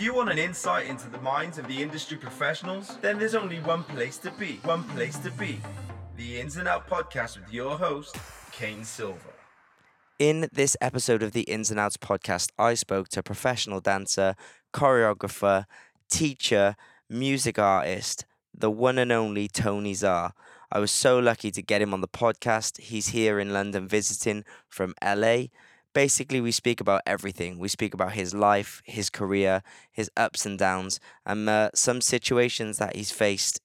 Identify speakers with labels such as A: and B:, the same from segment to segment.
A: you want an insight into the minds of the industry professionals, then there's only one place to be. One place to be. The Ins and Out podcast with your host, Kane Silver.
B: In this episode of the Ins and Outs podcast, I spoke to professional dancer, choreographer, teacher, music artist, the one and only Tony Tzar. I was so lucky to get him on the podcast. He's here in London visiting from LA. Basically, we speak about everything. We speak about his life, his career, his ups and downs, and uh, some situations that he's faced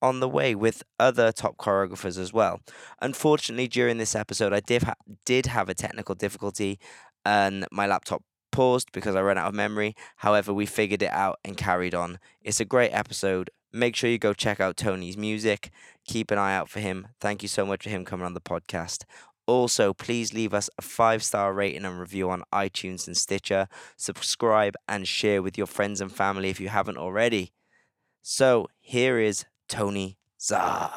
B: on the way with other top choreographers as well. Unfortunately, during this episode, I did, ha- did have a technical difficulty and my laptop paused because I ran out of memory. However, we figured it out and carried on. It's a great episode. Make sure you go check out Tony's music. Keep an eye out for him. Thank you so much for him coming on the podcast. Also, please leave us a five star rating and review on iTunes and Stitcher. Subscribe and share with your friends and family if you haven't already. So, here is Tony Tzar.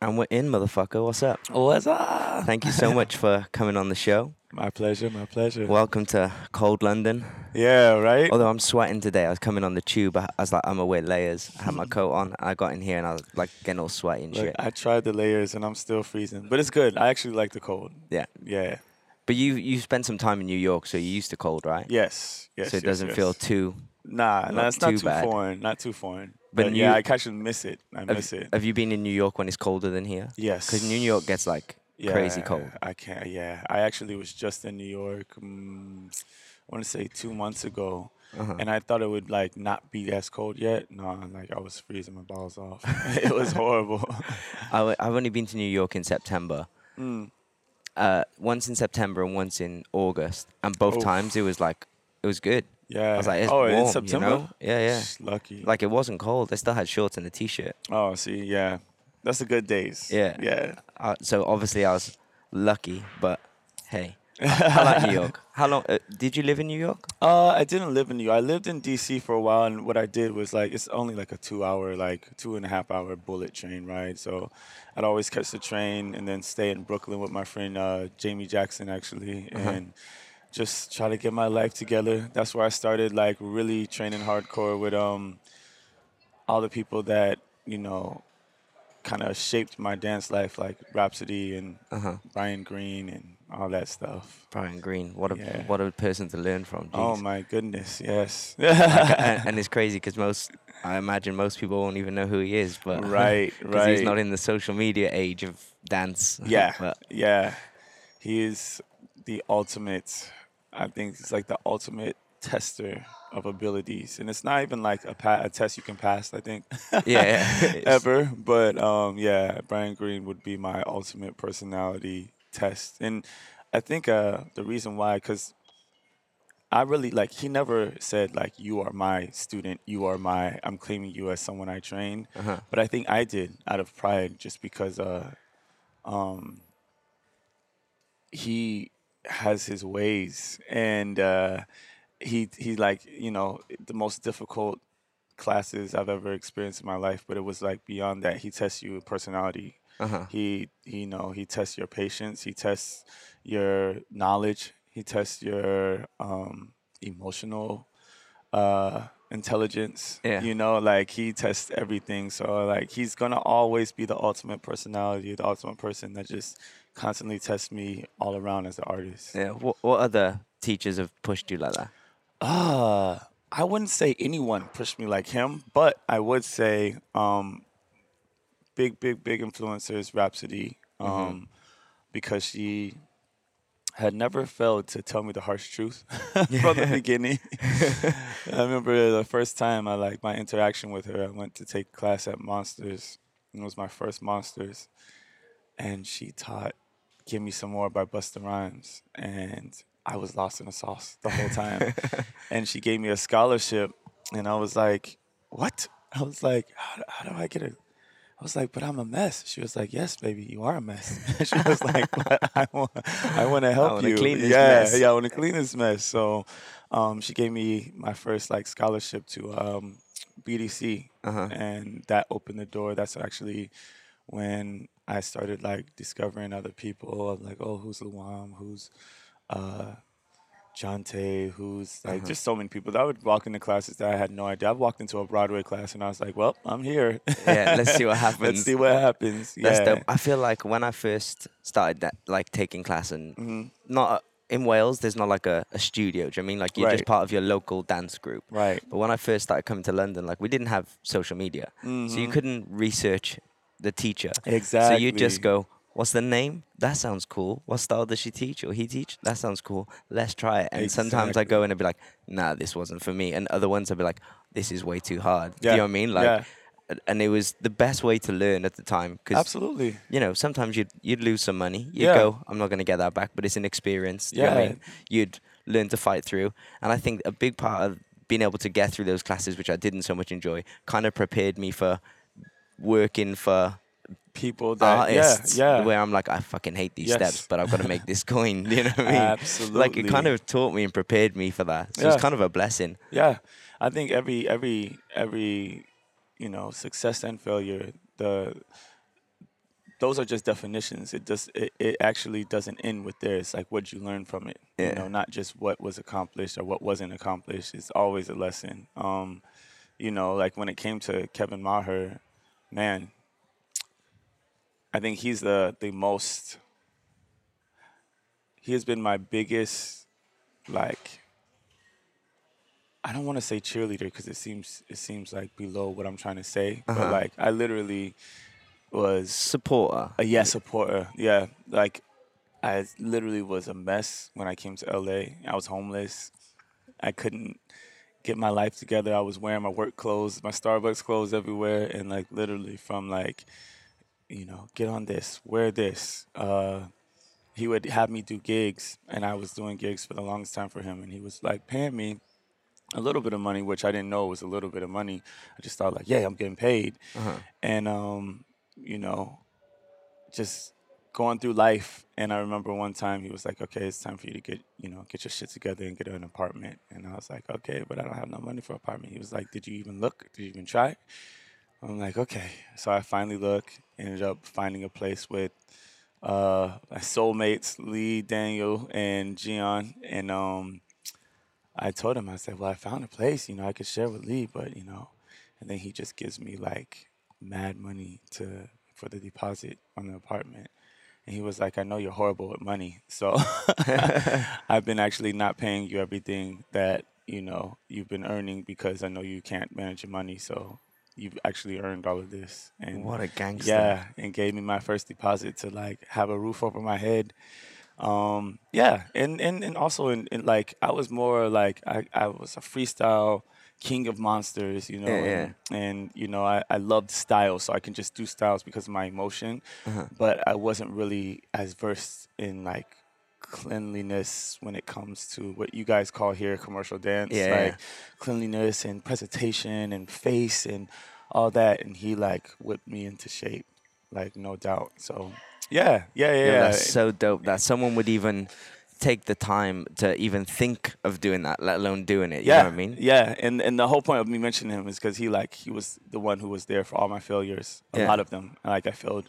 B: And we're in, motherfucker. What's up?
C: What's up?
B: Thank you so much for coming on the show.
C: My pleasure, my pleasure.
B: Welcome to cold London.
C: yeah, right?
B: Although I'm sweating today, I was coming on the tube. I was like, I'm gonna wear layers. I had my coat on. I got in here and I was like getting all sweaty and
C: Look,
B: shit.
C: I tried the layers and I'm still freezing. But it's good. I actually like the cold.
B: Yeah.
C: Yeah.
B: But you you spent some time in New York, so you're used to cold, right?
C: Yes. Yes.
B: so it
C: yes,
B: doesn't
C: yes.
B: feel too.
C: Nah,
B: not
C: nah, it's not
B: too
C: too
B: bad.
C: foreign. Not too foreign.
B: But
C: But, yeah, I actually miss it. I
B: Have,
C: miss it.
B: have you been in New York when it's colder than here?
C: Yes.
B: Because New York gets like
C: yeah,
B: crazy cold.
C: I can't. Yeah. I actually was just in New York. Mm, I want to say two months ago.
B: Uh-huh.
C: And I thought it would like not be as cold yet. No, like I was freezing my balls off. it was horrible.
B: I w- I've only been to New York in September.
C: Mm.
B: Uh, once in September and once in August, and both
C: Oof.
B: times it was like it was good.
C: Yeah.
B: I was like, it's
C: oh,
B: warm,
C: in
B: you
C: September.
B: know? Yeah, yeah.
C: Shh, Lucky.
B: Like it wasn't cold. I still had shorts and a t-shirt.
C: Oh, see, yeah, that's the good days.
B: Yeah.
C: yeah.
B: Uh, so obviously I was lucky, but hey, I like New York. How long uh, did you live in New York?
C: Uh, I didn't live in New York. I lived in D.C. for a while, and what I did was like it's only like a two-hour, like two and a half hour bullet train ride. So I'd always catch the train and then stay in Brooklyn with my friend uh, Jamie Jackson, actually,
B: Uh-huh.
C: and just try to get my life together. That's where I started, like really training hardcore with um all the people that you know kind of shaped my dance life, like Rhapsody and
B: Uh-huh.
C: Brian Green and all that stuff.
B: Brian Green. What a
C: Yeah.
B: what a person to learn from.
C: Oh my goodness, yes.
B: And, and it's crazy because most, I imagine most people won't even know who he is, but
C: Right,
B: right, he's not in the social media age of dance.
C: yeah,
B: but
C: yeah. He is the ultimate. I think he's like the ultimate tester of abilities, and it's not even like a, pa- a test you can pass. I think.
B: Yeah, yeah.
C: Ever, but um, yeah, Brian Green would be my ultimate personality test, and I think uh, the reason why, because I really like he never said like you are my student, you are my I'm claiming you as someone I trained.
B: Uh-huh.
C: But I think I did out of pride just because uh um he has his ways and uh he he like, you know, the most difficult classes I've ever experienced in my life, but it was like beyond that. He tests you personality.
B: uh-huh.
C: He, he, you know, he tests your patience. He tests your knowledge. He tests your um, emotional uh, intelligence.
B: Yeah.
C: You know, like he tests everything. So like he's gonna always be the ultimate personality, the ultimate person that just constantly tests me all around as an artist.
B: Yeah. What, what other teachers have pushed you like that?
C: Uh, I wouldn't say anyone pushed me like him, but I would say um, big, big, big influencers, Rhapsody um, because she had never failed to tell me the harsh truth from the beginning. I remember the first time I like my interaction with her. I went to take class at Monsters. and It was my first Monsters, and she taught "Give Me Some More" by Busta Rhymes, and I was lost in the sauce the whole time. and she gave me a scholarship, and I was like, "What?" I was like, "How, do- how do I get a?" I was like, "But I'm a mess." She was like, "Yes, baby, you are a mess." she was like, "But I want, I want to help you.
B: clean this
C: yeah,
B: mess."
C: yeah, I want to clean this mess." So, um, she gave me my first like scholarship to um, BDC,
B: Uh-huh.
C: and that opened the door. That's actually when I started like discovering other people. I'm like, oh, who's Luam? Who's uh, Jonte, who's like
B: Uh-huh.
C: just so many people. I would walk into classes that I had no idea. I walked into a Broadway class and I was like, "Well, I'm here.
B: Yeah, let's see what happens.
C: let's see what happens." Yeah.
B: I feel like when I first started that, like taking class and
C: Mhm.
B: not in Wales, there's not like a, a studio. Do you know what I mean like you're just part of your local dance group?
C: Right.
B: But when I first started coming to London, like we didn't have social media, so you
C: Mhm.
B: couldn't research the teacher.
C: Exactly.
B: So you just go, "What's the name? That sounds cool. What style does she teach or he teach? That sounds cool. Let's try it." And sometimes I go in and be like, "Nah, this wasn't for me," and other ones I'd be like, "This is way too hard." Do you know what I mean? Like,
C: yeah.
B: and it was the best way to learn at the time because
C: Absolutely.
B: you know, sometimes you'd you'd lose some money. You'd
C: Yeah.
B: go, I'm not gonna get that back, but it's an experience. Do you know I mean? You'd learn to fight through. And I think a big part of being able to get through those classes, which I didn't so much enjoy, kind of prepared me for working for
C: People that
B: artists.
C: yeah, yeah.
B: Where I'm like, I fucking hate these
C: Yes.
B: steps, but I've got to make this coin. You know what I mean? Absolutely. Like it kind of taught me and prepared me for that. So
C: Yeah.
B: it's kind of a blessing.
C: Yeah, I think every every every you know success and failure the those are just definitions. It does it, it actually doesn't end with there. It's like what you learn from it.
B: Yeah.
C: You know, not just what was accomplished or what wasn't accomplished. It's always a lesson. Um, you know, like when it came to Kevin Maher, man, I think he's the the most. He has been my biggest, like, I don't want to say cheerleader because it seems it seems like below what I'm trying to say.
B: Uh-huh.
C: But like I literally was
B: Supporter.
C: a yes supporter. Yeah, like I literally was a mess when I came to LA. I was homeless. I couldn't get my life together. I was wearing my work clothes, my Starbucks clothes everywhere, and like literally from like, you know, get on this, wear this. Uh, he would have me do gigs, and I was doing gigs for the longest time for him, and he was like paying me a little bit of money, which I didn't know was a little bit of money. I just thought like, yeah, I'm getting paid,
B: Uh-huh.
C: and um, you know, just going through life. And I remember one time he was like, okay, it's time for you to get, you know, get your shit together and get an apartment. And I was like, okay, but I don't have no money for an apartment. He was like, did you even look? Did you even try? I'm like, okay. So I finally look, ended up finding a place with uh, my soulmates, Lee, Daniel, and Gian. And um, I told him, I said, well, I found a place, you know, I could share with Lee, but, you know, and then he just gives me like mad money to for the deposit on the apartment. And he was like, I know you're horrible with money. So I've been actually not paying you everything that, you know, you've been earning because I know you can't manage your money. So you've actually earned all of this. And
B: What a gangster.
C: yeah, and gave me my first deposit to like have a roof over my head. Um, yeah, and and and also in, in like I was more like I, I was a freestyle king of monsters, you know,
B: Yeah, yeah.
C: And, and you know I I loved styles, so I can just do styles because of my emotion,
B: Uh-huh.
C: but I wasn't really as versed in like cleanliness when it comes to what you guys call here commercial dance,
B: Yeah,
C: like
B: yeah.
C: cleanliness and presentation and face and all that, and he like whipped me into shape, like no doubt. So yeah, yeah, yeah.
B: Yeah,
C: yeah.
B: that's so dope that someone would even take the time to even think of doing that, let alone doing it. You
C: yeah,
B: know what I mean?
C: Yeah, and and the whole point of me mentioning him is because he like he was the one who was there for all my failures, a
B: Yeah.
C: lot of them. And, like I failed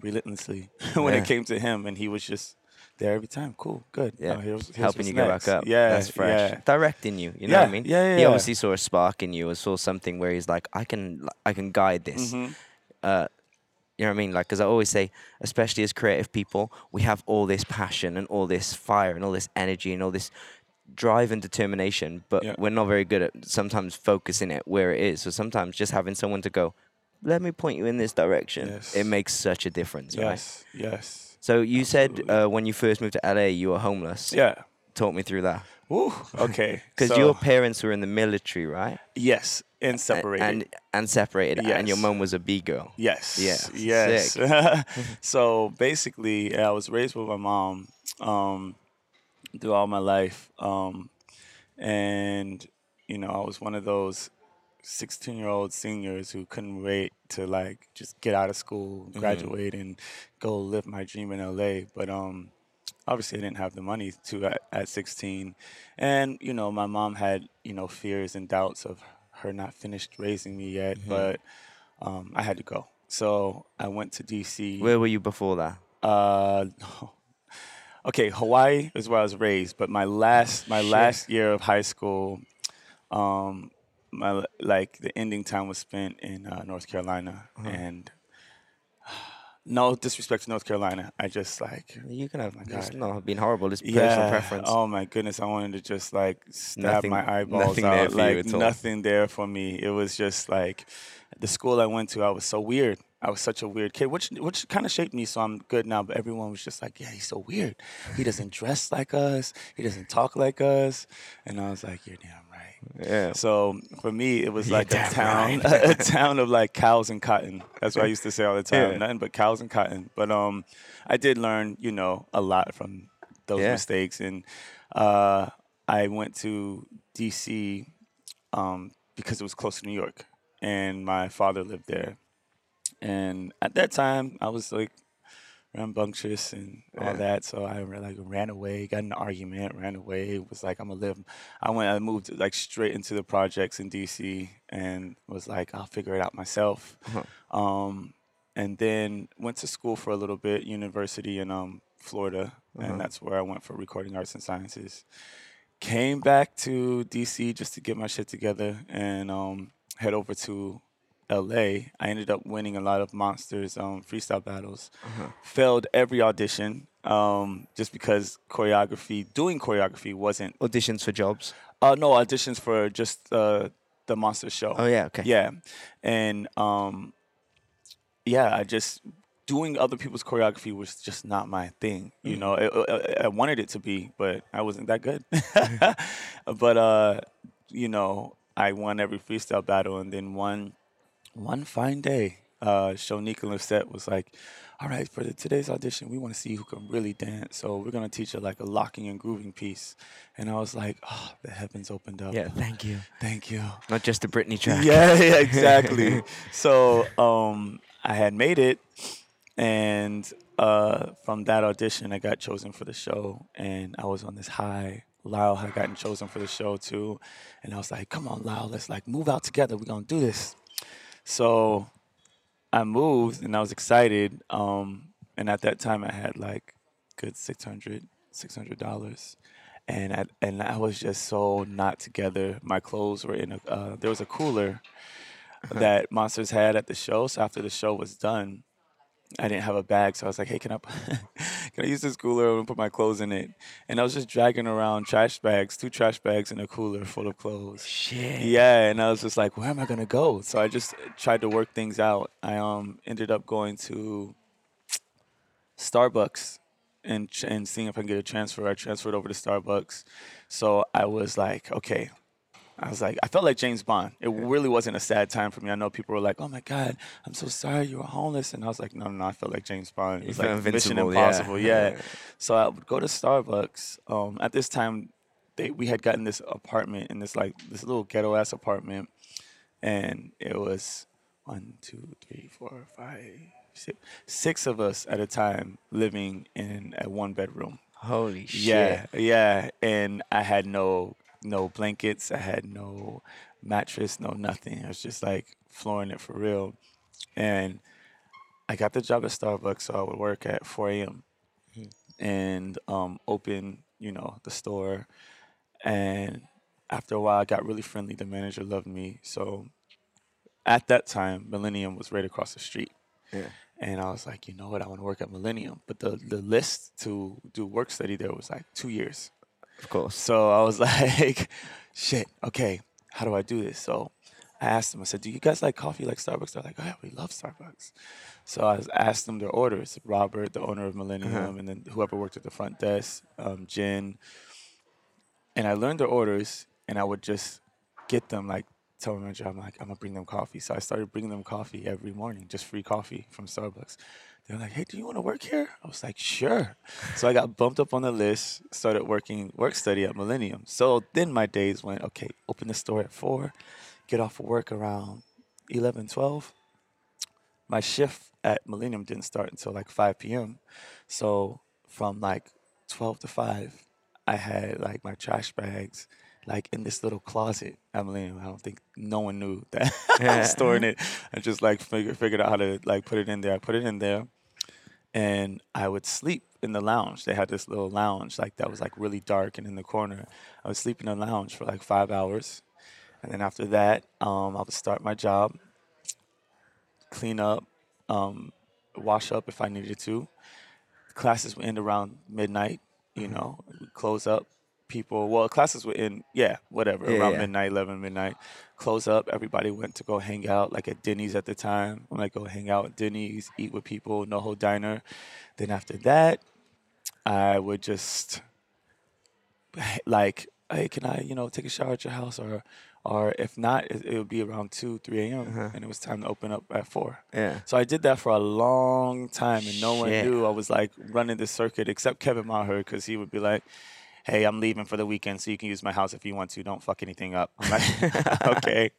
C: relentlessly when
B: Yeah.
C: it came to him, and he was just there every time. Cool, good.
B: Yeah,
C: Oh, here's- here's
B: helping you get
C: next.
B: back up.
C: Yeah,
B: that's fresh.
C: Yeah,
B: Directing you, you know
C: Yeah,
B: what I mean?
C: yeah, yeah,
B: He
C: yeah.
B: obviously saw a spark in you, or saw something where he's like, I can, I can guide this.
C: Mhm.
B: Uh, you know what I mean? Like, because I always say, especially as creative people, we have all this passion and all this fire and all this energy and all this drive and determination, but
C: Yeah.
B: we're not very good at sometimes focusing it where it is. So sometimes just having someone to go, let me point you in this direction,
C: Yes.
B: it makes such a difference, right?
C: Yes, yes.
B: So you said uh, when you first moved to LA, you were homeless.
C: Yeah.
B: Talk me through that.
C: Woo. Okay.
B: Because
C: so,
B: your parents were in the military, right?
C: yes, and separated.
B: And and separated, and your mom was a B girl.
C: Yes.
B: Yeah,
C: Yes.
B: sick.
C: so basically, I was raised with my mom um, through all my life, um, and you know, I was one of those sixteen-year-old seniors who couldn't wait to like just get out of school,
B: Mm-hmm.
C: graduate, and go live my dream in LA. But um, obviously, I didn't have the money to at, at sixteen, and you know, my mom had you know fears and doubts of her not finished raising me yet,
B: Mm-hmm.
C: but um, I had to go. So I went to DC.
B: Where were you before that?
C: Uh, okay, Hawaii is where I was raised, but my last my
B: Shit.
C: last year of high school, um, my like the ending time was spent in uh, North Carolina,
B: Uh-huh.
C: and no disrespect to North Carolina, I just like
B: You can have.
C: my God.
B: not being horrible. It's personal
C: yeah.
B: preference.
C: Oh my goodness, I wanted to just like stab
B: Nothing-
C: my eyeballs
B: nothing
C: out.
B: there for you
C: like
B: at all.
C: nothing there for me. It was just like the school I went to. I was so weird. I was such a weird kid, which which kind of shaped me. So I'm good now. But everyone was just like, "Yeah, he's so weird. He doesn't dress like us. He doesn't talk like us." And I was like, "You're damn right."
B: Yeah.
C: So for me, it was
B: You're
C: like a town,
B: right.
C: a town of like cows and cotton. That's what I used to say all the time.
B: Yeah.
C: Nothing but cows and cotton. But um, I did learn, you know, a lot from those
B: Yeah.
C: mistakes. And uh, I went to DC um, because it was close to New York, and my father lived there. And at that time, I was like rambunctious and all
B: Yeah.
C: that. So I like ran away, got in an argument, ran away. Was like, I'm gonna live. I went, I moved like straight into the projects in DC, and was like, I'll figure it out myself.
B: Uh-huh.
C: Um, and then went to school for a little bit, university in um Florida,
B: Uh-huh.
C: and that's where I went for recording arts and sciences. Came back to DC just to get my shit together and um, head over to LA. I ended up winning a lot of monsters um, freestyle battles. Failed every audition um, just because choreography, doing choreography wasn't.
B: Auditions for jobs.
C: Uh, no auditions for just uh, the monster show.
B: Oh yeah. Okay.
C: Yeah, and um, yeah, I just doing other people's choreography was just not my thing. You know, I, wanted it to be, but I wasn't that good. but uh, you know, I won every freestyle battle, and then one one fine day, uh, Shonique and Lisette was like. All right, for the, today's audition, we want to see who can really dance. So we're gonna teach her like a locking and grooving piece. And I was like, oh, the heavens opened up.
B: Yeah. Thank you.
C: Thank you.
B: Not just a Britney track.
C: Yeah, yeah, exactly. so um, I had made it, and uh, from that audition, I got chosen for the show, and I was on this high. Lyle had gotten chosen for the show too, and I was like, "Come on, Lyle, let's like move out together. We're gonna do this." So I moved, and I was excited. Um, and at that time, I had like good 600 dollars, and I, and I was just so not together. My clothes were in a uh, there was a cooler that Monsters had at the show. So after the show was done, I didn't have a bag, so I was like, "Hey, can I can I use this cooler and put my clothes in it?" And I was just dragging around trash bags, two trash bags in a cooler full of clothes.
B: Shit.
C: Yeah, and I was just like, where am I gonna go? So I just tried to work things out. I um ended up going to Starbucks and and seeing if I can get a transfer. I transferred over to Starbucks. So I was like, okay. I was like, I felt like James Bond. It really wasn't a sad time for me. I know people were like, "Oh my God, I'm so sorry you were homeless," and I was like, "No, no, no I felt like James Bond. It was like Mission
B: invincible, yeah.
C: Impossible." Yeah. So I would go to Starbucks. Um, at this time, they we had gotten this apartment in this like this little ghetto ass apartment, and it was one, two, three, four, five, six, six of us at a time living in a one bedroom.
B: Holy shit.
C: Yeah, yeah, and I had no no blankets. I had no mattress, no nothing. I was just like flooring it for real, and I got the job at Starbucks, so I would work at 4 a.m. and um, open, you know, the store. And after a while, I got really friendly. The manager loved me, so at that time, Millennium was right across the street.
B: Yeah.
C: And I was like, you know what, I want to work at Millennium. But the, the list to do work study there was like two years.
B: Of course.
C: So I was like, shit, okay, how do I do this? So I asked them, I said, do you guys like coffee like Starbucks? They're like, oh, yeah, we love Starbucks. So I asked them their orders. Robert, the owner of Millennium, and then whoever worked at the front desk, um, Jen. And I learned their orders, and I would just get them, like, tell my manager, I'm like, I'm gonna bring them coffee. So I started bringing them coffee every morning, just free coffee from Starbucks. They're like, hey, do you want to work here? I was like, sure. So I got bumped up on the list, started working work study at Millennium. So then my days went, okay, open the store at four, get off of work around 11, 12. My shift at Millennium didn't start until like 5 p.m. So from like 12 to 5, I had like my trash bags like in this little closet at Millennium. I don't think no one knew that I was storing it. I just like figured figured out how to like put it in there. I put it in there, and I would sleep in the lounge. They had this little lounge like that was like really dark and in the corner. I would sleep in the lounge for like five hours, and then after that, um, I would start my job, clean up, um, wash up if I needed to. Classes would end around midnight. You know, we'd close up. People, well, classes would end, yeah, whatever,
B: Yeah,
C: around
B: yeah.
C: midnight, 11 midnight. Close up. Everybody went to go hang out, like at Denny's at the time. I'm like, go hang out at Denny's, eat with people, no NoHo Diner. Then after that, I would just like, hey, can I, you know, take a shower at your house? Or, or if not, it, it would be around 2, 3 a.m.
B: Uh-huh.
C: And it was time to open up at 4.
B: Yeah.
C: So I did that for a long time, and no one knew I was like running the circuit except Kevin Maher, because he would be like, "Hey, I'm leaving for the weekend, so you can use my house if you want to. Don't fuck anything up." I'm like, "Okay."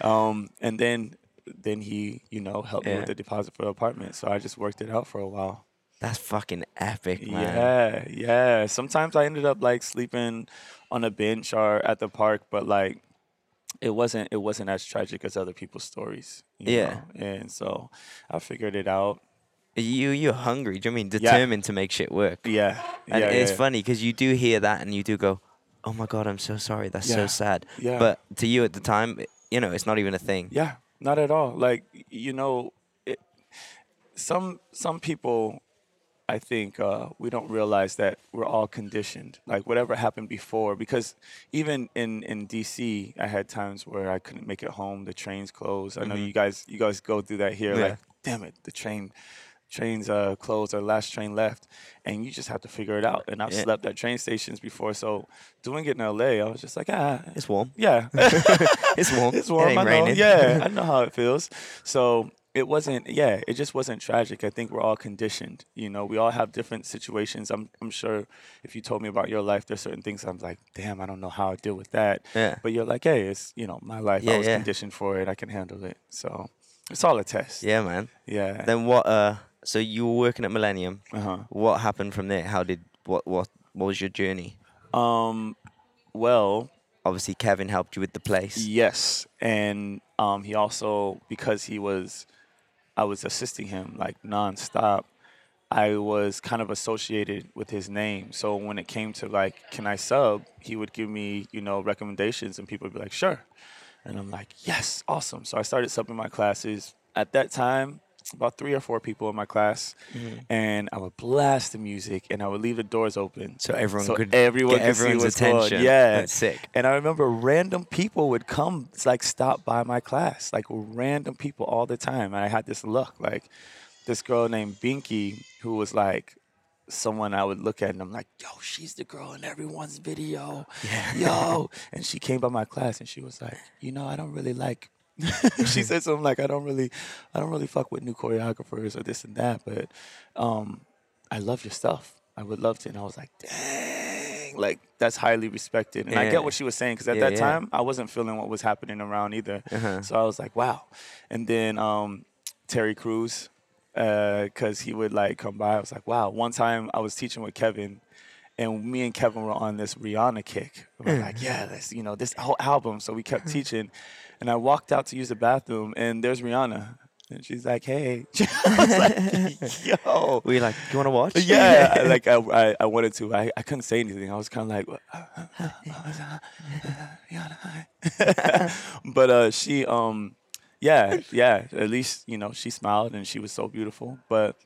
C: Um, and then, then he, you know, helped me with the deposit for the apartment. So I just worked it out for a while.
B: That's fucking epic, man.
C: Yeah, yeah. Sometimes I ended up like sleeping on a bench or at the park, but like it wasn't it wasn't as tragic as other people's stories. you
B: Yeah.
C: know? And so I figured it out.
B: You you're hungry. Do you know what I mean determined to make shit work?
C: Yeah.
B: And
C: yeah,
B: it's
C: yeah.
B: funny because you do hear that and you do go, "Oh my god, I'm so sorry. That's so sad."
C: Yeah.
B: But to you at the time, you know, it's not even a thing.
C: Yeah, not at all. Like you know, it, some some people, I think uh, we don't realize that we're all conditioned. Like whatever happened before, because even in in DC, I had times where I couldn't make it home. The trains closed. I know
B: Mhm.
C: you guys you guys go through that here.
B: Yeah.
C: Like, damn it, the train. Trains uh, closed, or last train left, and you just have to figure it out. And I've
B: Yeah.
C: slept at train stations before, so doing it in LA, I was just like, ah,
B: It's warm.
C: yeah,
B: It's warm.
C: it's
B: It
C: warm.
B: ain't
C: I know.
B: raining.
C: Yeah, I know how it feels. So it wasn't. Yeah, it just wasn't tragic. I think we're all conditioned. You know, we all have different situations. I'm. I'm sure if you told me about your life, there's certain things I'm like, damn, I don't know how I deal with that.
B: Yeah.
C: But you're like, hey, it's you know my life.
B: Yeah,
C: I was
B: yeah.
C: conditioned for it. I can handle it. So it's all a test.
B: Yeah, man.
C: Yeah.
B: Then what? Uh, so you were working at Millennium.
C: Uh huh.
B: What happened from there? How did what what what was your journey?
C: Um. Well,
B: Obviously, Kevin helped you with the place.
C: Yes, and um, he also because he was, I was assisting him like nonstop. I was kind of associated with his name, so when it came to like, can I sub? He would give me, you know, recommendations, and people would be like, sure, and I'm like, yes, awesome. So I started subbing my classes. At that time, about three or four people in my class, mm-hmm. and I would blast the music, and I would leave the doors open
B: So everyone
C: so
B: could
C: everyone
B: get
C: could see
B: everyone's
C: what's going on. Yeah,
B: That's sick.
C: and I remember random people would come, like stop by my class, like random people all the time. And I had this look, like this girl named Binky, who was like someone I would look at and I'm like, yo, she's the girl in everyone's video.
B: Yeah.
C: Yo. And she came by my class and she was like, you know, I don't really like she said something like, I don't really I don't really fuck with new choreographers or this and that, but um I love your stuff. I would love to. And I was like, dang, like that's highly respected. And I get what she was saying because at
B: Yeah,
C: that
B: yeah.
C: time I wasn't feeling what was happening around either.
B: Uh-huh.
C: So I was like, wow. And then um, Terry Crews, because he would like come by. I was like, wow. One time I was teaching with Kevin. And me and Kevin were on this Rihanna kick. We're like, yeah, this, you know, this whole album. So we kept teaching, and I walked out to use the bathroom, and there's Rihanna, and she's like, hey, I was like, yo,
B: Were you like, do you want to watch?
C: yeah, I- like I, I, I wanted to. I, I couldn't say anything. I was kind of like, but uh, she, um, yeah, yeah. At least you know she smiled and she was so beautiful. But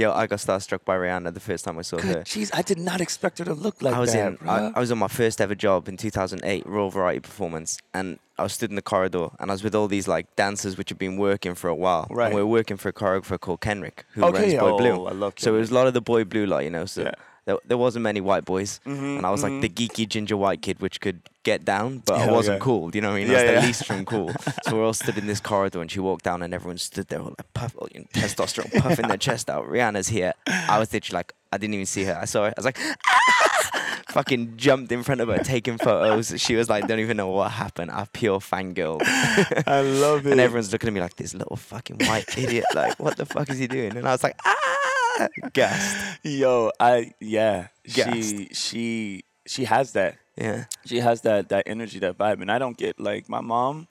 B: Yo, I got starstruck by Rihanna the first time I saw her.
C: good, jeez, I did not expect her to look like
B: I was
C: that.
B: in. I. I was on my first ever job in 2008, Royal Variety Performance, and I was stood in the corridor, and I was with all these like dancers which had been working for a while.
C: Right.
B: And we were working for a choreographer called Kenrick, who
C: Okay,
B: runs Boy
C: oh,
B: Blue.
C: I love
B: So it was a lot of the Boy Blue lot, you know. So
C: Yeah.
B: There, there wasn't many white boys,
C: Mhm,
B: and I was like the geeky ginger white kid which could get down, but I wasn't
C: yeah.
B: cool. You know what I mean?
C: Yeah,
B: I was
C: yeah.
B: the least from cool. so we're all stood in this corridor, and she walked down, and everyone stood there, all like puff, you know, testosterone puffing their chest out. Rihanna's here. I was literally like, I didn't even see her. I saw her. I was like, fucking jumped in front of her, taking photos. She was like, don't even know what happened. I'm pure fangirl.
C: I love it.
B: and everyone's looking at me like this little fucking white idiot. Like, what the fuck is he doing? And I was like, ah, gassed.
C: Yo, I yeah.
B: Gassed.
C: She she she has that.
B: Yeah.
C: she has that that energy, that vibe, and I don't get like my mom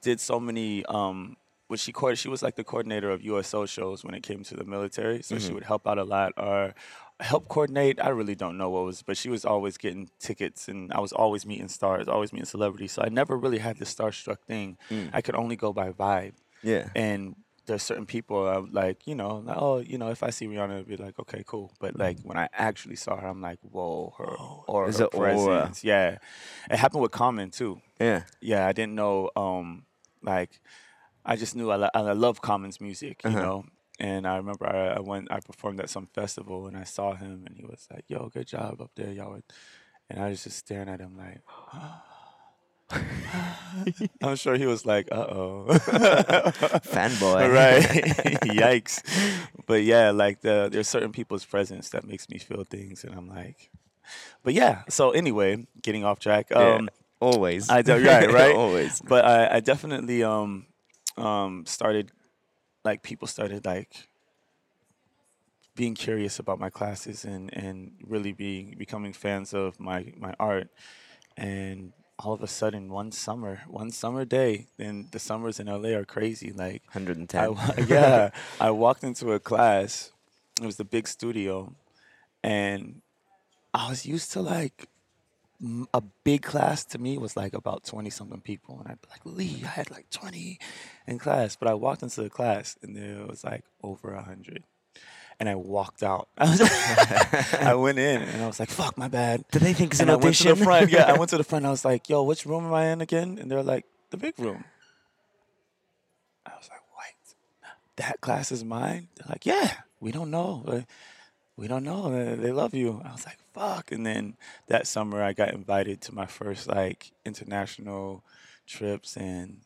C: did so many um what she coordinated. She was like the coordinator of USO shows when it came to the military. So
B: Mm-hmm.
C: she would help out a lot or help coordinate. I really don't know what was, but she was always getting tickets, and I was always meeting stars, always meeting celebrities. So I never really had this starstruck thing.
B: Mm.
C: I could only go by vibe.
B: Yeah.
C: And there's certain people I would like, you know, like, oh, you know, if I see Rihanna, I'd be like, okay, cool. But like when I actually saw her, I'm like, whoa, her or her
B: a aura.
C: presence. Yeah, it happened with Common too.
B: Yeah.
C: Yeah, I didn't know. Um, like, I just knew I, lo- I love Common's music, you
B: Uh-huh.
C: know. And I remember I, I went, I performed at some festival, and I saw him, and he was like, "Yo, good job up there, y'all." And I was just staring at him like. I'm sure he was like, "Uh oh."
B: Fanboy.
C: right yikes but yeah like the there's certain people's presence that makes me feel things and i'm like but yeah so anyway getting off track
B: Yeah.
C: um
B: Always.
C: i do, right right
B: Always.
C: but I, I definitely um um started like people started like being curious about my classes and and really being becoming fans of my my art and all of a sudden one summer one summer day and the summers in la are crazy like
B: 110.
C: I, yeah, I walked into a class. It was the big studio, and I was used to like a big class. To me was like about twenty something people, and I'd be like, "Lee, I had like twenty in class." But I walked into the class, and there was like over a hundred, and I walked out. I, was I went in, and I was like, "Fuck, my bad."
B: Do they think it's an
C: and I went to the front. Yeah, I went to the front. I was like, "Yo, which room am I in again?" And they're like, "The big room." I was like, "What? That class is mine?" They're like, "Yeah, we don't know. Uh, We don't know. They- They love you." I was like, "Fuck!" And then that summer, I got invited to my first like international trips, and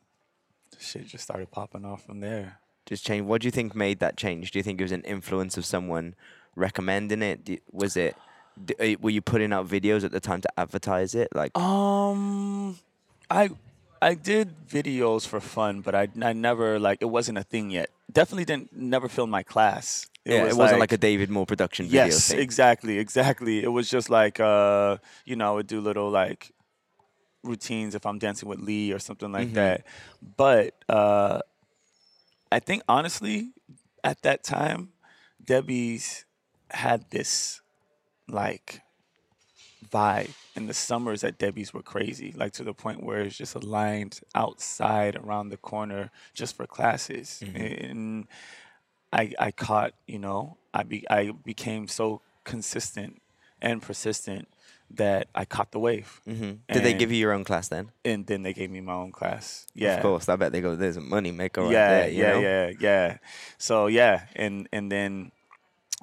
C: shit just started popping off from there.
B: Just change. What do you think made that change? Do you think it was an influence of someone recommending it? Do, was it? d- uh, Were you putting out videos at the time to advertise it? Like,
C: Um, I I did videos for fun, but I I never like it wasn't a thing yet. Definitely didn't never film my class.
B: yeah, it wasn't like, a David Moore production video
C: yes,
B: thing.
C: exactly, exactly. It was just like uh, you know, I would do little like routines if I'm dancing with Lee or something like
B: Mhm.
C: that. But uh, I think honestly, at that time, Debbie's had this like vibe and the summers at Debbie's were crazy, like to the point where it's just aligned outside around the corner just for classes. Mm-hmm. And I I caught, you know, I be I became so consistent and persistent that I caught the wave.
B: hmm Did they give you your own class then?
C: And then they gave me my own class. Yeah.
B: Of course. I bet they go. There's a money maker right
C: yeah,
B: there.
C: Yeah,
B: know?
C: yeah, yeah. So yeah, and and then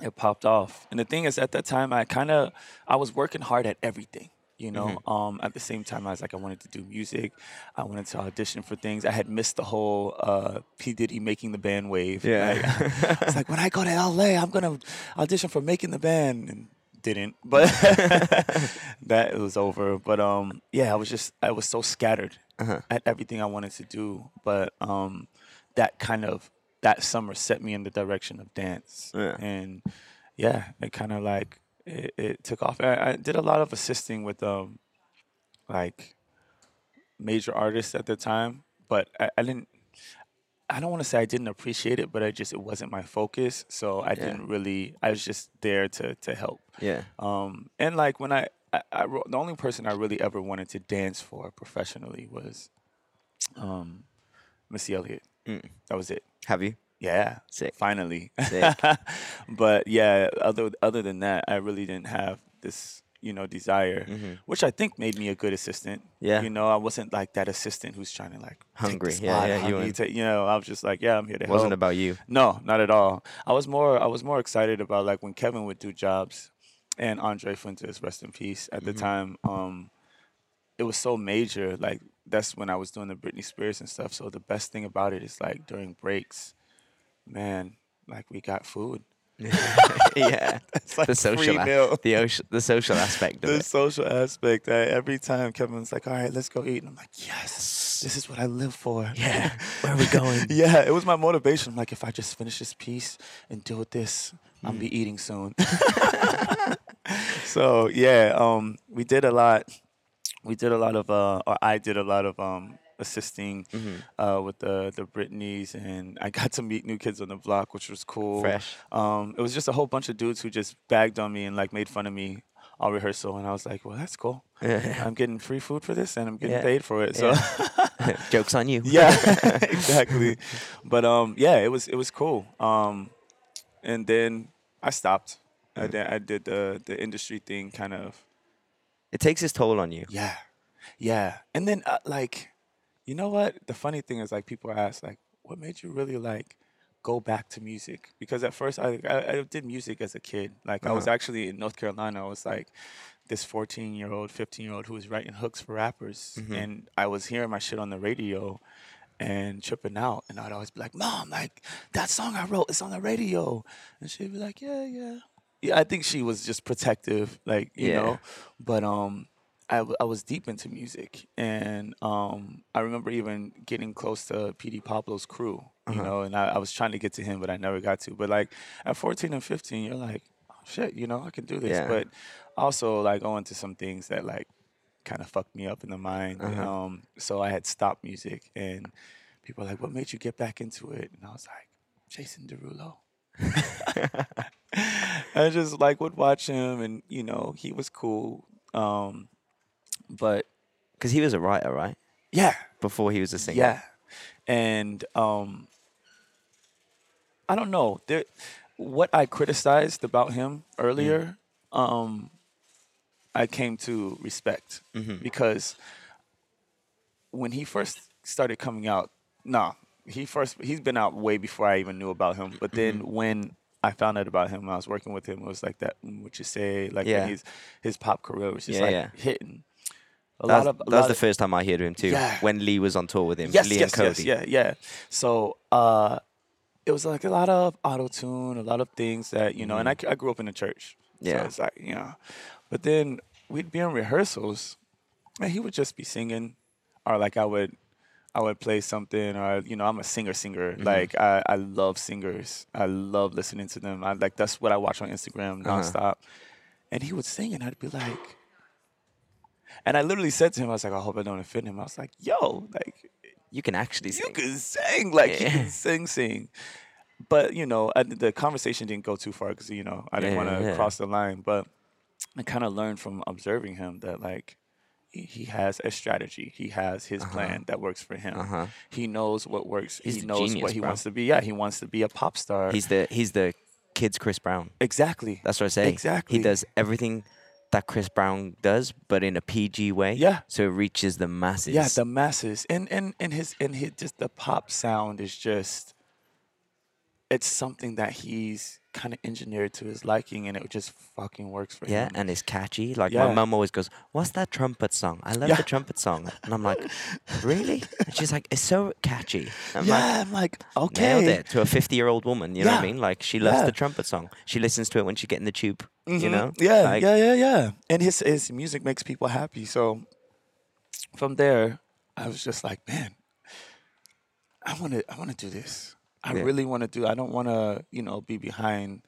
C: it popped off. And the thing is, at that time, I kind of I was working hard at everything. You know,
B: Mm-hmm.
C: um, at the same time, I was like, I wanted to do music. I wanted to audition for things. I had missed the whole uh, P Diddy making the band wave.
B: Yeah.
C: Like, I was like, when I go to LA, I'm gonna audition for making the band, and didn't. But that was over. But um, yeah, I was just I was so scattered
B: Uh-huh.
C: at everything I wanted to do. But um, that kind of that summer set me in the direction of dance.
B: Yeah.
C: And yeah, it kind of like it, it took off. I, I did a lot of assisting with um like major artists at the time, but I, I didn't. I don't want to say I didn't appreciate it, but I just it wasn't my focus, so I
B: Yeah.
C: didn't really. I was just there to to help.
B: Yeah.
C: Um, and like when I, I, I wrote, the only person I really ever wanted to dance for professionally was, um, Missy Elliott.
B: Mm.
C: That was it.
B: Have you?
C: Yeah,
B: Sick.
C: finally.
B: Sick.
C: but yeah, other other than that, I really didn't have this, you know, desire,
B: Mhm.
C: which I think made me a good assistant.
B: Yeah.
C: You know, I wasn't like that assistant who's trying to like take
B: Hungry.
C: The
B: Yeah,
C: spot,
B: yeah, you
C: you know, I was just like, yeah, I'm here to help.
B: It wasn't about you.
C: No, not at all. I was more I was more excited about like when Kevin would do jobs and Andre Fuentes, rest in peace, at the
B: Mhm.
C: time, um, it was so major. Like that's when I was doing the Britney Spears and stuff. So the best thing about it is like during breaks, man, like we got food.
B: yeah.
C: It's like
B: The social,
C: free
B: a-
C: meal.
B: the ocean, the social aspect of
C: The
B: it.
C: social aspect. I, every time Kevin's like, "All right, let's go eat," and I'm like, "Yes, this is what I live for."
B: Yeah. Where are we going?
C: yeah, it was my motivation. I'm like, if I just finish this piece and deal with this, I'll
B: Mm.
C: be eating soon. so yeah, um, we did a lot. We did a lot of, uh, or I did a lot of um, assisting
B: Mm-hmm.
C: uh, with the the Britneys, and I got to meet New Kids on the Block, which was cool.
B: Fresh.
C: Um, it was just a whole bunch of dudes who just bagged on me and like made fun of me all rehearsal, and I was like, well, that's cool. I'm getting free food for this, and I'm getting
B: Yeah.
C: paid for it. So.
B: Yeah. Jokes on you.
C: yeah exactly but um yeah it was it was cool um and then i stopped I, did, I did the the industry thing kind of
B: It takes its toll on you.
C: yeah yeah and then uh, like you know what? The funny thing is like people ask like what made you really like go back to music? Because at first i i, I did music as a kid. Like i was actually in north carolina. I was like this 14 year old 15 year old who was writing hooks for rappers and i was hearing my shit on the radio and tripping out and i'd always be like mom like that song i wrote is on the radio. And she'd be like yeah yeah. Yeah i think she was just protective like you
B: Yeah.
C: know? But um I, w- I was deep into music and um i remember even getting close to pd pablo's crew you know and I, I was trying to get to him but i never got to but like at 14 and 15 you're like oh, shit you know i can do this
B: Yeah.
C: but also like going to some things that like kind of fucked me up in the mind
B: Uh-huh.
C: um so i had stopped music and people were like what made you get back into it and i was like jason derulo I just like would watch him, and you know he was cool. Um, but
B: Because he was a writer, right?
C: yeah,
B: Before he was a singer.
C: yeah, and um, I don't know. There, what I criticized about him earlier, um, I came to respect because when he first started coming out, nah, he first he's been out way before I even knew about him. But then when I found out about him, when I was working with him, it was like that. mm, What you say, like
B: Yeah.
C: he's his pop career was just
B: Yeah,
C: like
B: yeah.
C: hitting. A
B: That was,
C: lot of a
B: that was the first time I heard him too.
C: Yeah.
B: When Lee was on tour with him.
C: Yes,
B: Lee
C: yes,
B: and Cody.
C: yes, yeah, yeah. So uh, it was like a lot of auto tune, a lot of things that you know. And I, I grew up in the church,
B: Mm-hmm. Yeah.
C: So it's like you know, but then we'd be in rehearsals, and he would just be singing, or like I would. I would play something, or you know, I'm a singer, singer.
B: Mm-hmm.
C: Like I, I love singers. I love listening to them. I like that's what I watch on Instagram
B: Uh-huh.
C: nonstop. And he would sing, and I'd be like, and I literally said to him, I was like, I hope I don't offend him. I was like, Yo, like
B: You can actually sing.
C: you can sing like you can sing sing but you know I, the conversation didn't go too far because you know i didn't
B: Yeah,
C: want to
B: yeah.
C: cross the line but i kind of learned from observing him that like he, has a strategy he has his plan that works for him
B: Uh-huh.
C: he knows what works
B: He's
C: he knows
B: genius,
C: what he
B: bro.
C: wants to be yeah he wants to be a pop star
B: He's the he's the kids Chris Brown.
C: exactly
B: That's what I say.
C: Exactly.
B: He does everything that Chris Brown does, but in a PG way.
C: Yeah.
B: So it reaches the masses.
C: yeah the masses and and and his and his just the pop sound is just it's something that he's kind of engineered to his liking and it just fucking works for
B: Yeah,
C: him Yeah,
B: and it's catchy. Like
C: Yeah.
B: my mum always goes, "What's that trumpet song? I love
C: Yeah.
B: the trumpet song." And I'm like, "Really?" And she's like, "It's so catchy." I'm
C: yeah
B: like,
C: i'm like okay
B: nailed it to a 50 year old woman. You know what I mean? Like she loves the trumpet song. She listens to it when she get in the tube. You
C: Mhm.
B: know?
C: Yeah,
B: Like,
C: yeah, yeah, yeah. And his his music makes people happy. So from there, I was just like, man, I want to I want to do this. I
B: Yeah.
C: really want to do. I don't want to, you know, be behind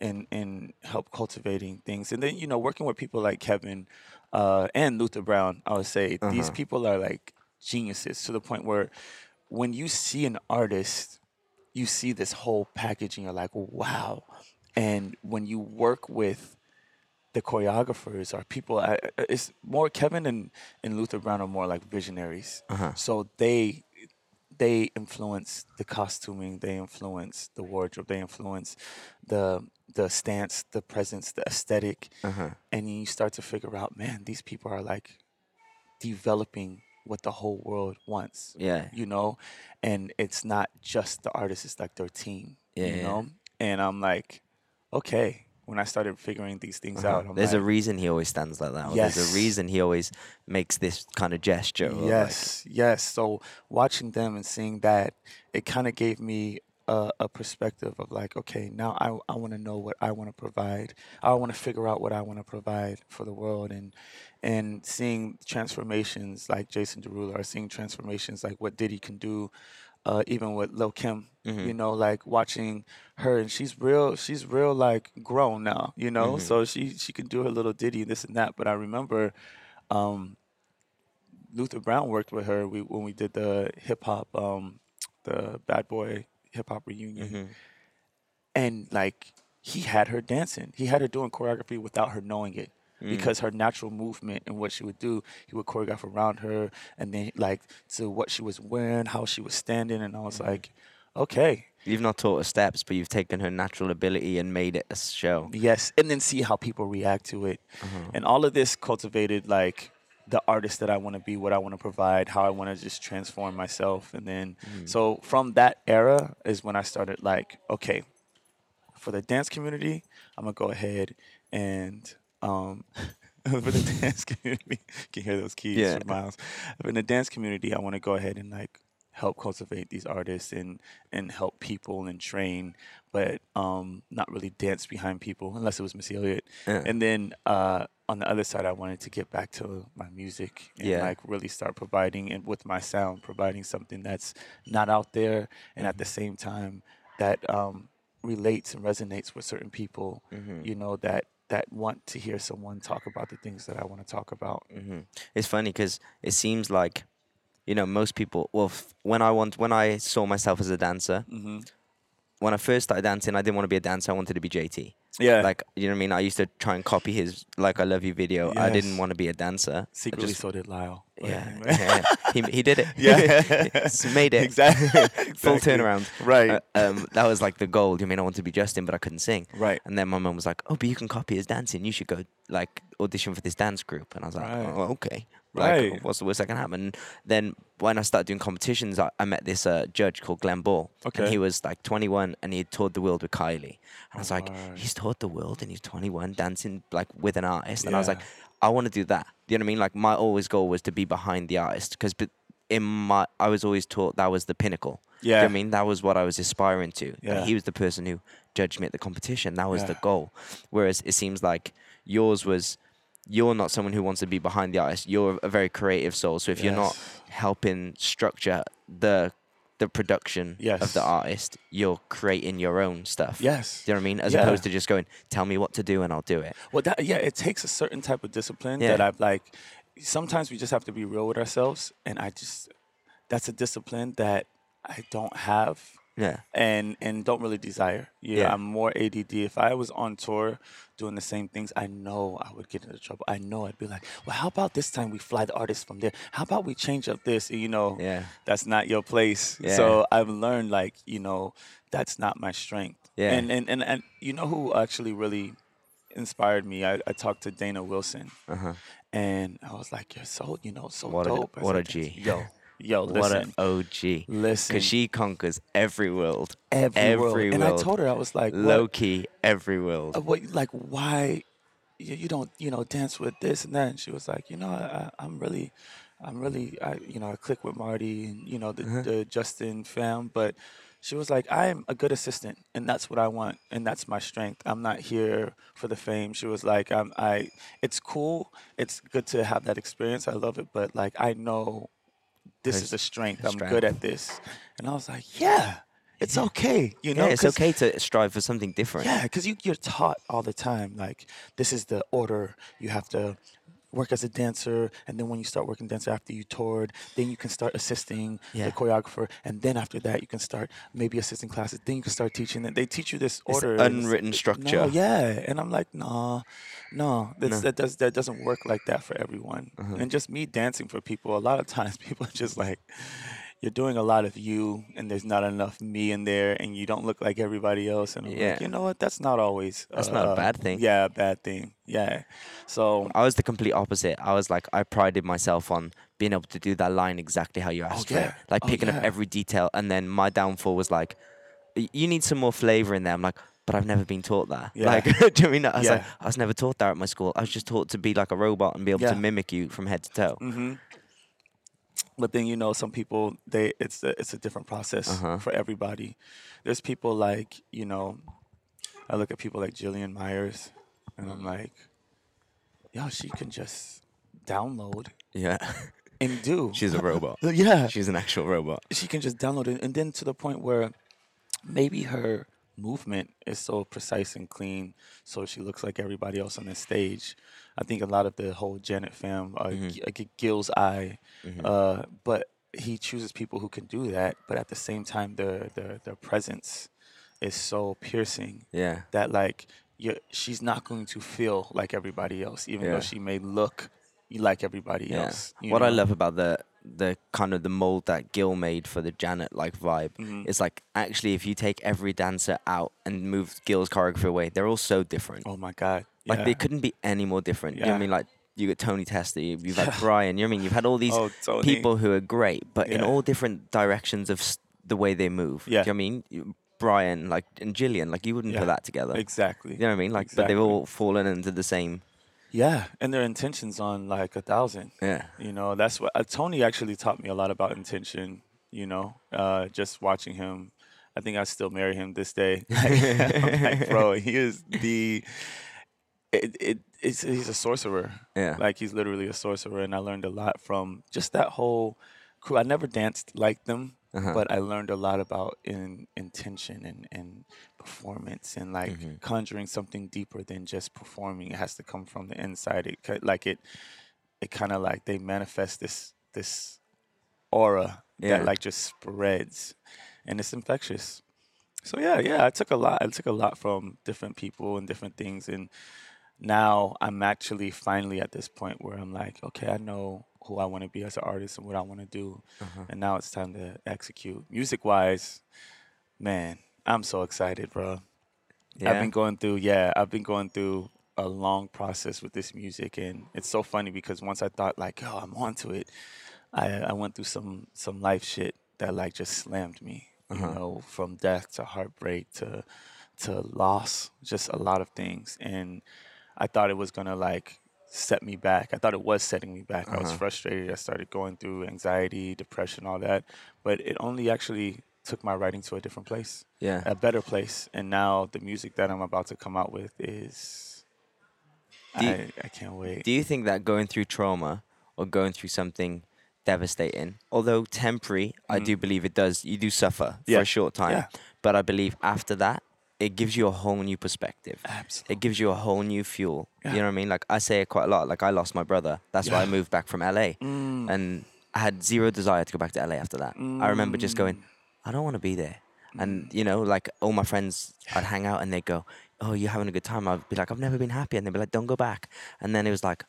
C: and and help cultivating things. And then you know, working with people like Kevin uh, and Luther Brown, I would say these
B: Uh-huh.
C: people are like geniuses to the point where when you see an artist, you see this whole package and you're like, wow. And when you work with the choreographers or people, I, I- it's more Kevin and, and Luther Brown are more like visionaries.
B: Uh-huh.
C: So they they influence the costuming, they influence the wardrobe, they influence the the stance, the presence, the aesthetic,
B: Uh-huh.
C: and you start to figure out, man, these people are like developing what the whole world wants
B: Yeah.
C: you know and it's not just the artist it's like their team
B: Yeah,
C: you
B: yeah.
C: know and i'm like okay when i started figuring these things out I'm
B: Uh-huh. There's a reason he always stands like that. or There's a reason he always makes this kind of gesture. or like-
C: yes yes so watching them and seeing that it kind of gave me a, a perspective of like okay now i, I want to know what i want to provide i want to figure out what i want to provide for the world and and seeing transformations like jason derulo or seeing transformations like what diddy can do uh, even with Lil Kim, you know, like watching her and she's real, she's real like grown now, you know, so she she can do her little ditty and this and that. But I remember um, Luther Brown worked with her we, when we did the hip hop, um, the Bad Boy hip hop reunion,
B: Mhm.
C: and like he had her dancing. He had her doing choreography without her knowing it.
B: Mm.
C: Because her natural movement and what she would do, he would choreograph around her, and then like to what she was wearing, how she was standing, and I was
B: Mm-hmm.
C: like, okay,
B: You've not taught her steps, but you've taken her natural ability and made it a show.
C: Yes, and then see how people react to it.
B: Uh-huh.
C: And all of this cultivated like the artist that I want to be, what I want to provide, how I want to just transform myself. And then
B: Mm.
C: so from that era is when I started like, okay, for the dance community, I'm gonna go ahead and um for the dance community, can hear those keys
B: Yeah.
C: from Miles. In the dance community, I want to go ahead and like help cultivate these artists and and help people and train, but um not really dance behind people unless it was Missy Elliott.
B: Yeah.
C: And then uh on the other side, I wanted to get back to my music and
B: Yeah.
C: like really start providing and with my sound, providing something that's not out there and at the
B: Mm-hmm.
C: same time that um, relates and resonates with certain people.
B: Mhm.
C: You know that that want to hear someone talk about the things that I want to talk about.
B: hmm It's funny because it seems like, you know, most people. Well, f- when I want, when I saw myself as a dancer,
C: Mm-hmm.
B: when I first started dancing, I didn't want to be a dancer. I wanted to be JT.
C: Yeah,
B: Like, you know what I mean? I used to try and copy his "Like I Love You" video. I didn't want to be a dancer. I
C: secretly
B: just-
C: so did Lyle.
B: yeah,
C: anyway.
B: yeah, he he did it.
C: Yeah.
B: Made it.
C: exactly.
B: Full
C: exactly.
B: turnaround.
C: Right.
B: Uh, um, that was like the goal. You mean I wanted to be Justin, but I couldn't sing.
C: right.
B: And then my mum was like, "Oh, but you can copy his dancing. You should go like audition for this dance group." And I was like,
C: Right.
B: "Oh, okay." Like,
C: Right.
B: what's the worst that can happen? Then when I started doing competitions, I, I met this uh, judge called Glenn Ball, and he was like 21, and he had toured the world with Kylie. And I was like,
C: Right.
B: "He's toured the world, and he's 21, dancing like with an artist." And I was like, "I want to do that." You know what I mean? Like my always goal was to be behind the artist because in my I was always taught that was the pinnacle. Do you know
C: Yeah.
B: what I mean? That was what I was aspiring to.
C: Yeah.
B: he was the person who judged me at the competition. That was the goal. Whereas it seems like yours was, you're not someone who wants to be behind the artist. You're a very creative soul. So if you're not helping structure the the production of the artist, you're creating your own stuff.
C: Yes.
B: Do you know what I mean? As
C: Yeah.
B: opposed to just going, tell me what to do and I'll do it.
C: Well, that, yeah, it takes a certain type of discipline
B: Yeah.
C: that I've like. Sometimes we just have to be real with ourselves, and I just that's a discipline that I don't have
B: Yeah.
C: and and don't really desire. Yeah,
B: Yeah.
C: I'm more ADD. If I was on tour doing the same things, I know I would get into trouble. I know I'd be like, well, how about this time we fly the artist from there? How about we change up this? You know,
B: Yeah.
C: that's not your place.
B: Yeah.
C: So I've learned like, you know, that's not my strength.
B: Yeah.
C: And and and, and you know who actually really inspired me? I, I talked to Dana Wilson
B: Uh huh.
C: and I was like, You're so, you know, so
B: What a-
C: dope.
B: what a
C: dancer."
B: G.
C: Yo, yo,
B: What an OG.
C: listen.
B: Because she conquers every world.
C: every, world.
B: every
C: And I told her, I was like, what-
B: Low key, every world.
C: uh, what, like why you, you don't you know dance with this and that and she was like you know I, I, i'm really i'm really i you know i click with marty and you know the,
B: Uh-huh.
C: the justin fam but she was like i'm a good assistant and that's what i want and that's my strength i'm not here for the fame she was like i'm i it's cool it's good to have that experience i love it but like i know this
B: There's
C: is a strength I'm
B: strength.
C: good at this and i was like yeah it's okay you know
B: yeah, it's okay to strive for something different.
C: yeah, because you, you're taught all the time, like, this is the order. You have to work as a dancer, and then when you start working dancer after you toured, then you can start assisting
B: Yeah.
C: the choreographer, and then after that, you can start maybe assisting classes. Then you can start teaching. And they teach you this order. it's-
B: unwritten structure.
C: No, yeah, and I'm like, nah, no, that's,
B: No.
C: that does that doesn't work like that for everyone.
B: Uh-huh.
C: And just me dancing for people, a lot of times people are just like. You're doing a lot of you, and there's not enough me in there, and you don't look like everybody else. And I'm
B: Yeah.
C: like, you know what? That's not always.
B: That's not a
C: uh,
B: bad thing.
C: Yeah, a bad thing. Yeah. So
B: I was the complete opposite. I was like, I prided myself on being able to do that line exactly how you asked for it. Like
C: Oh,
B: picking
C: yeah.
B: up every detail. And then my downfall was like, you need some more flavor in there. I'm like, but I've never been taught that.
C: Yeah.
B: Like, do you know I mean? I was like,
C: Yeah.
B: I was never taught that at my school. I was just taught to be like a robot and be able
C: Yeah.
B: to mimic you from head to toe.
C: hmm But then you know, some people they it's a, it's a different process
B: Uh-huh.
C: for everybody. There's people like you know, I look at people like Jillian Myers, and I'm like, yo, she can just download
B: Yeah.
C: and do.
B: She's a robot.
C: yeah,
B: She's an actual robot.
C: she can just download it, and then to the point where maybe her movement is so precise and clean, so she looks like everybody else on the stage. I think a lot of the whole Janet fam, uh,
B: Mm-hmm.
C: G- like Gil's eye, uh, but he chooses people who can do that. But at the same time, their their their presence is so piercing
B: Yeah.
C: that like you she's not going to feel like everybody else, even
B: Yeah.
C: though she may look like everybody
B: Yeah.
C: else.
B: What I love about the the kind of the mold that Gil made for the Janet like vibe
C: Mhm.
B: is like actually if you take every dancer out and move Gil's choreography away, they're all so different.
C: Oh my god!
B: Like
C: yeah.
B: they couldn't be any more different. You know what I mean? Like you got Tony Testa, you- you've had Brian. You know what I mean? You've had all these
C: Oh,
B: people who are great, but in all different directions of s- the way they move.
C: Yeah.
B: Do you know what I mean? Brian, like and Gillian, like you wouldn't put that together.
C: exactly.
B: You know what I mean? Like, but they've all fallen into the same.
C: Yeah, and their intentions on like a thousand.
B: Yeah.
C: You know, that's what uh, Tony actually taught me a lot about intention. You know, uh, just watching him, I think I still marry him this day. Like, bro, he is the. It, it it's he's a sorcerer.
B: Yeah.
C: Like he's literally a sorcerer, and I learned a lot from just that whole crew. I never danced like them,
B: Uh-huh.
C: but I learned a lot about in intention and and performance and like
B: Mm-hmm.
C: conjuring something deeper than just performing. It has to come from the inside. It like it it kind of like they manifest this this aura
B: Yeah.
C: that like just spreads and it's infectious so yeah yeah i took a lot i took a lot from different people and different things and now i'm actually finally at this point where i'm like okay i know who i want to be as an artist and what i want to do
B: Uh-huh.
C: and now it's time to execute music wise man i'm so excited bro
B: Yeah.
C: I've been going through, yeah, I've been going through a long process with this music, and it's so funny because once I thought like, oh, I'm onto it, I I went through some some life shit that like just slammed me, you know, from death to heartbreak to to loss, just a lot of things, and I thought it was gonna like set me back. I thought it was setting me back. I was frustrated. I started going through anxiety, depression, all that, but it only actually took my writing to a different place
B: yeah.
C: a better place. And now the music that I'm about to come out with is.
B: You-
C: I, I can't wait.
B: Do you think that going through trauma or going through something devastating, although temporary, I do believe it does, you do suffer for
C: Mm.
B: A short time.
C: Yeah.
B: But I believe after that, it gives you a whole new perspective.
C: Absolutely.
B: It gives you a whole new fuel.
C: Yeah.
B: You know what I mean? Like I say it quite a lot. Like I lost my brother. That's why I moved back from LA.
C: Mm.
B: And I had zero desire to go back to LA after that. I remember just going,
C: Mm.
B: I don't want to be there. And you know, like all my friends, I'd hang out and they'd go, "Oh, you're having a good time." I'd be like, "I've never been happy," and they'd be like, "Don't go back." And then it was like,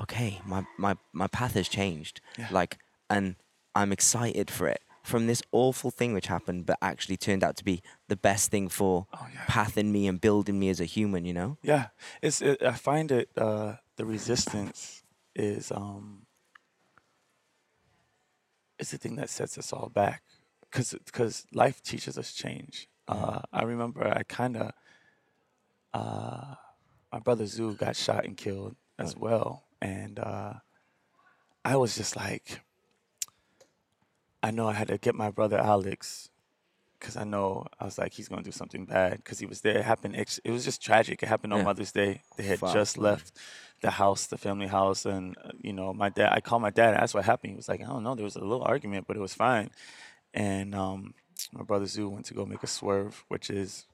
B: "Okay, my my my path has changed."
C: Yeah.
B: Like, and I'm excited for it from this awful thing which happened, but actually turned out to be the best thing for
C: Oh, yeah.
B: pathing me and building me as a human. You know?
C: Yeah, it's. It, I find it. Uh, the resistance is. Um, it's the thing that sets us all back, because because life teaches us change. Uh, I remember I kind of. Uh, my brother Zoo got shot and killed as well, and uh, I was just like. I know I had to get my brother Alex because I know I was like he's gonna do something bad because he was there. It happened. ex- It was just tragic. It happened on
B: Yeah.
C: Mother's Day. They had
B: Fuck,
C: just left the house, the family house, and uh, you know my dad. I called my dad. That's what happened. He was like, I don't know. There was a little argument, but it was fine. And um, my brother Zoo went to go make a swerve, which is,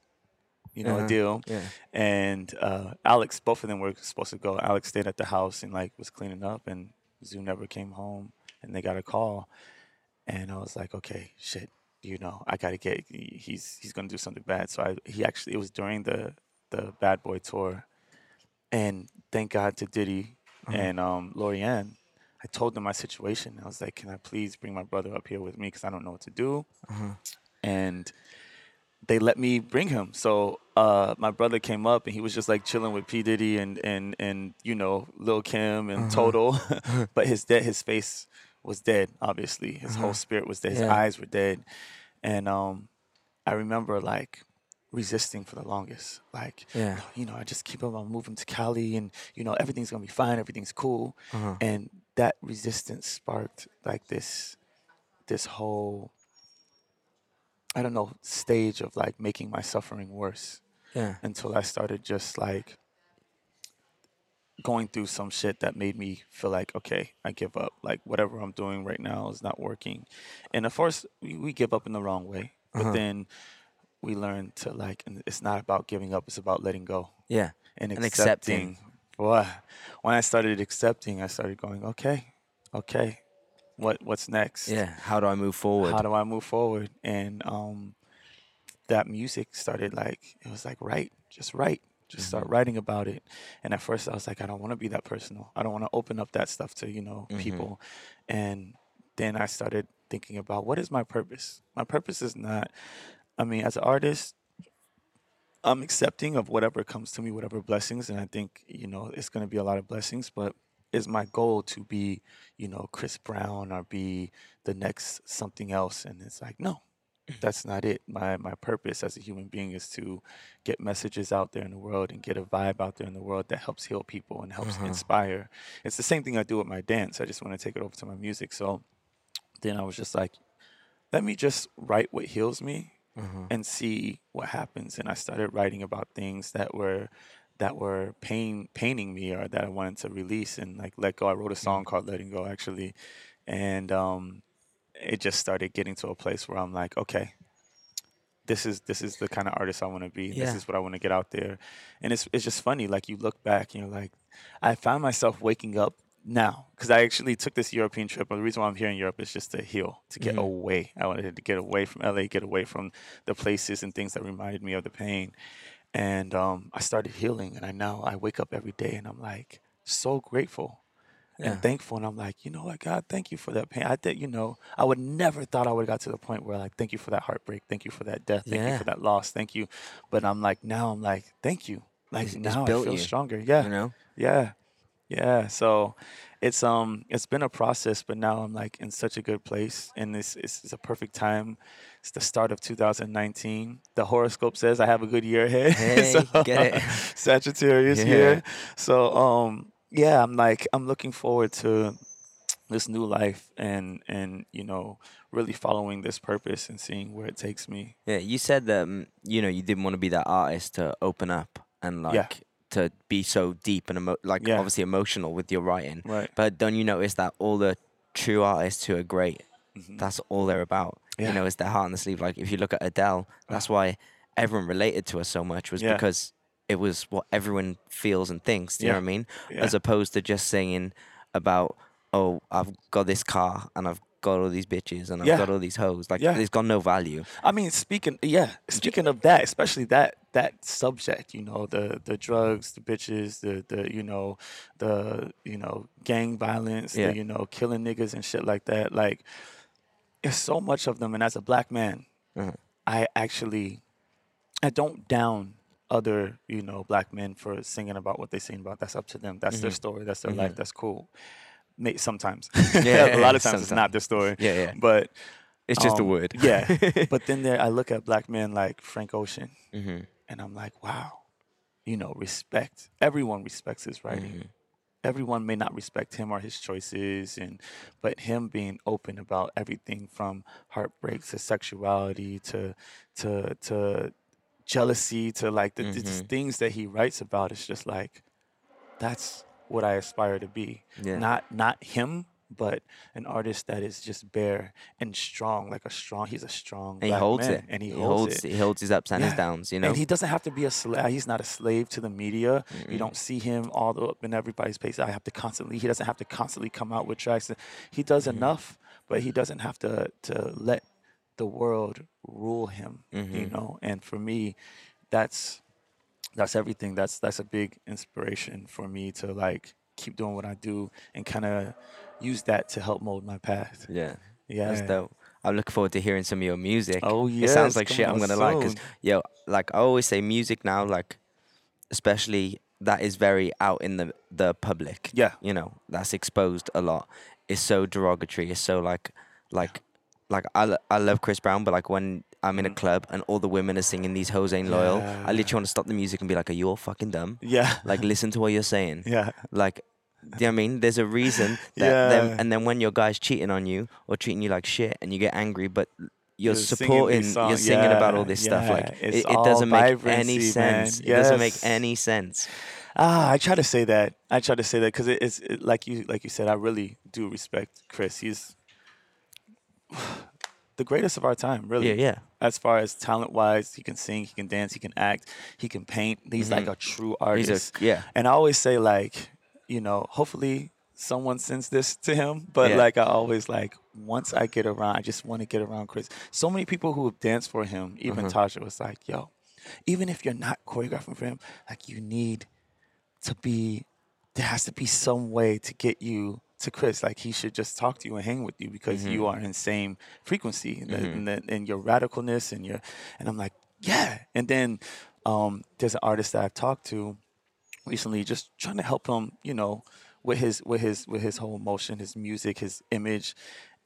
C: you know,
B: Uh-huh.
C: a deal.
B: Yeah.
C: And uh, Alex, both of them were supposed to go. Alex stayed at the house and like was cleaning up, and Zoo never came home. And they got a call, and I was like, okay, shit, you know, I gotta get. He's he's gonna do something bad. So I he actually it was during the the Bad Boy tour, and thank God to Diddy and um Laurieann. I told them my situation. I was like, can I please bring my brother up here with me because I don't know what to do, and they let me bring him. So uh, my brother came up and he was just like chilling with P Diddy and and and you know Lil Kim and Total, but his dead his face was dead. Obviously, his whole spirit was dead. His
B: Yeah.
C: eyes were dead, and um, I remember like resisting for the longest. Like,
B: Yeah.
C: you know, I just keep move him to Cali, and you know everything's gonna be fine. Everything's cool,
B: Uh-huh.
C: and that resistance sparked like this this whole I don't know stage of like making my suffering worse
B: Yeah.
C: until I started just like going through some shit that made me feel like okay I give up like whatever I'm doing right now is not working and of course we, we give up in the wrong way but
B: Uh-huh.
C: then we learn to like, and it's not about giving up. It's about letting go
B: Yeah.
C: and
B: And
C: accepting. Boy, when I started accepting, I started going, okay, okay, what what's next?
B: Yeah. How do I move forward?
C: How do I move forward? And um, that music started like it was like right just write, just start
B: Mm-hmm.
C: writing about it. And at first, I was like, I don't want to be that personal. I don't want to open up that stuff to you know
B: Mm-hmm.
C: people. And then I started thinking about what is my purpose. My purpose is not. I mean, as an artist, I'm accepting of whatever comes to me, whatever blessings, and I think you know it's going to be a lot of blessings. But is my goal to be, you know, Chris Brown or be the next something else? And it's like, no, that's not it. My my purpose as a human being is to get messages out there in the world and get a vibe out there in the world that helps heal people and helps uh-huh. inspire. It's the same thing I do with my dance. I just want to take it over to my music. So then I was just like, let me just write what heals me uh-huh. and see what happens. And I started writing about things that were that were pain paining me or that I wanted to release and like let go. I wrote a song mm-hmm. called Letting Go actually. And um it just started getting to a place where I'm like, okay, this is this is the kind of artist I want to be. This is what I want to get out there. And it's it's just funny. Like you look back and you're like, I found myself waking up now because I actually took this European trip. And the reason why I'm here in Europe is just to heal, to get away. I wanted to get away from LA, get away from the places and things that reminded me of the pain. And um, I started healing, and I now I wake up every day and I'm like so grateful
B: Yeah.
C: and thankful. And I'm like, you know what, God, thank you for that pain. I think, you know, I would never thought I would have got to the point where like, thank you for that heartbreak, thank you for that death, thank you for that loss, thank you. But I'm like, now I'm like, thank you. Like
B: It's- it's
C: now I feel
B: you,
C: stronger. Yeah.
B: You know.
C: Yeah. Yeah. So it's um it's been a process, but now I'm like in such a good place and this is it's a perfect time. It's the start of 2019. The horoscope says I have a good year ahead.
B: Hey, get it.
C: Sagittarius
B: Yeah.
C: here. So um yeah, I'm like I'm looking forward to this new life and and you know really following this purpose and seeing where it takes me.
B: Yeah, you said that um, you know you didn't want to be that artist to open up and like
C: Yeah.
B: to be so deep and emo- like
C: Yeah.
B: obviously emotional with your writing.
C: Right.
B: But don't you notice that all the true artists who are great, that's all they're about.
C: Mm-hmm. Yeah. Uh-huh.
B: You know, it's their heart on the sleeve. Like if you look at Adele, that's why everyone related to her so much was because it was what everyone feels and thinks. Do you know what I mean?
C: Yeah.
B: As opposed to just singing about, oh, I've got this car and I've got all these bitches and I've
C: Yeah.
B: got all these hoes. Like
C: Yeah.
B: it's got no value.
C: I mean, speaking, yeah, speaking of that, especially that that subject, you know, the the drugs, the bitches, the the you know, the you know, gang violence,
B: Yeah.
C: the you know, killing niggas and shit like that. Like, it's so much of them, and as a black man,
B: Uh-huh.
C: I actually, I don't down other you know black men for singing about what they sing about. That's up to them. That's their story. That's their life. That's cool. Sometimes,
B: Mm-hmm. Yeah,
C: a lot of times it's not their story.
B: Yeah, yeah.
C: But
B: It's just a
C: um,
B: word.
C: Yeah. but then there, I look at black men like Frank Ocean,
B: hmm
C: and I'm like, wow, you know, respect. Everyone respects his writing.
B: Mm-hmm.
C: Everyone may not respect him or his choices, and but him being open about everything from heartbreak to sexuality to to to jealousy to like the, the
B: Mm-hmm.
C: things that he writes about. It's just like that's what I aspire to be.
B: Yeah.
C: Not not him, but an artist that is just bare and strong, like a strong. He's a strong.
B: And he holds
C: man,
B: it.
C: and he,
B: he
C: holds,
B: holds
C: it.
B: he holds his ups and his downs. You know.
C: And he doesn't have to be a slave. He's not a slave to the media. You don't see him all the up in everybody's face. I have to constantly. He doesn't have to constantly come out with tracks. He does enough, but he doesn't have to to let the world rule him. You mm-hmm. know. And for me, that's that's everything. That's that's a big inspiration for me to like keep doing what I do and kind of use that to help mold my path.
B: yeah.
C: Yeah.
B: That's dope. I'm looking forward to hearing some of your music.
C: Oh,
B: It sounds like
C: come
B: shit I'm gonna like 'cause
C: because
B: yo, like I always say, music now, like especially that is very out in the the public.
C: Yeah.
B: You know, that's exposed a lot. It's so derogatory. It's so like like like I, I love Chris Brown, but like when I'm in a club and all the women are singing these hoes ain't loyal, I literally want to stop the music and be like, Are you all fucking dumb?
C: Yeah.
B: Like listen to what you're saying.
C: Yeah.
B: Like, do you know what I mean? There's a reason that them,
C: Yeah.
B: and then when your guy's cheating on you or treating you like shit and you get angry, but you're,
C: You're singing
B: supporting,
C: these
B: you're singing about all
C: Yeah,
B: this stuff. Like, it, it doesn't make any sense. It doesn't make any sense.
C: Ah, I try to say that. I try to say that because it, it's it, like you like you said. I really do respect Chris. He's the greatest of our time, really.
B: Yeah, yeah.
C: As far as talent wise, he can sing, he can dance, he can act, he can paint. He's like a true artist.
B: Mm-hmm. A yeah.
C: And I always say like, you know, hopefully someone sends this to him. But
B: Yeah.
C: like I always like once I get around, I just want to get around Chris. So many people who have danced for him, even
B: Uh-huh.
C: Tasha was like, yo, even if you're not choreographing for him, like you need to be there has to be some way to get you to Chris. Like he should just talk to you and hang with you because you
B: Mm-hmm.
C: are in same frequency and, the, and, the, and your radicalness and your and I'm like, yeah. And then um, there's an artist that I've talked to recently, just trying to help him, you know, with his with his with his whole emotion, his music, his image.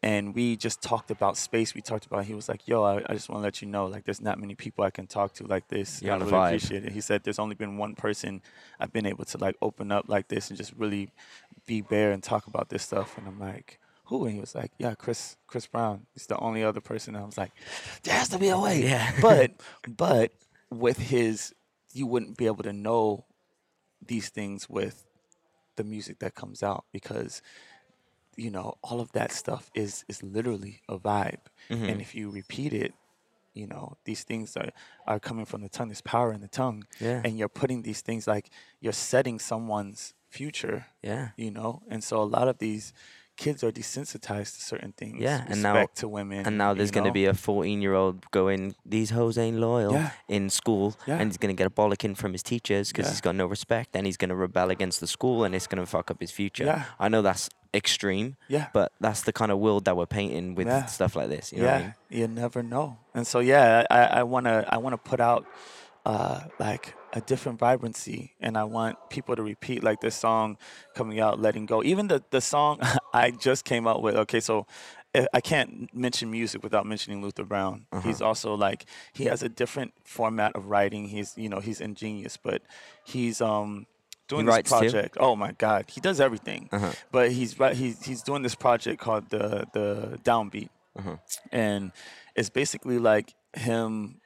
C: And we just talked about space. We talked about. He was like, "Yo, I, I just want to let you know, like, there's not many people I can talk to like this.
B: You're
C: I really
B: vibe.
C: appreciate it." He said, "There's only been one person I've been able to like open up like this and just really be bare and talk about this stuff." And I'm like, "Who?" And he was like, "Yeah, Chris Chris Brown. He's the only other person." And I was like, "There has to be a way."
B: Yeah.
C: but but with his, you wouldn't be able to know these things with the music that comes out because you know all of that stuff is is literally a vibe
B: Mm-hmm.
C: and if you repeat it you know these things are are coming from the tongue there's power in the tongue
B: Yeah.
C: and you're putting these things like you're setting someone's future
B: Yeah.
C: you know and so a lot of these kids are desensitized to certain things
B: Yeah, and now-
C: to women
B: And now there's going to be a 14 year old going, These hoes ain't loyal
C: Yeah.
B: in school.
C: Yeah.
B: And he's going to get a bollocking from his teachers because
C: Yeah.
B: he's got no respect and he's going to rebel against the school and it's going to fuck up his future.
C: Yeah.
B: I know that's extreme,
C: yeah
B: but that's the kind of world that we're painting with stuff like this. You know
C: yeah,
B: I mean?
C: you never know. And so yeah, I, I wanna I wanna put out uh, like a different vibrancy, and I want people to repeat like this song coming out, letting go. Even the the song I just came out with. Okay, so. I- I can't mention music without mentioning Luther Brown. He's also like he has a different format of writing. He's you know he's ingenious, but he's um doing this
B: writes too?
C: project. Oh my God, he does everything.
B: Uh-huh.
C: But he's right. He's he's doing this project called the the Downbeat,
B: Uh-huh.
C: and it's basically like him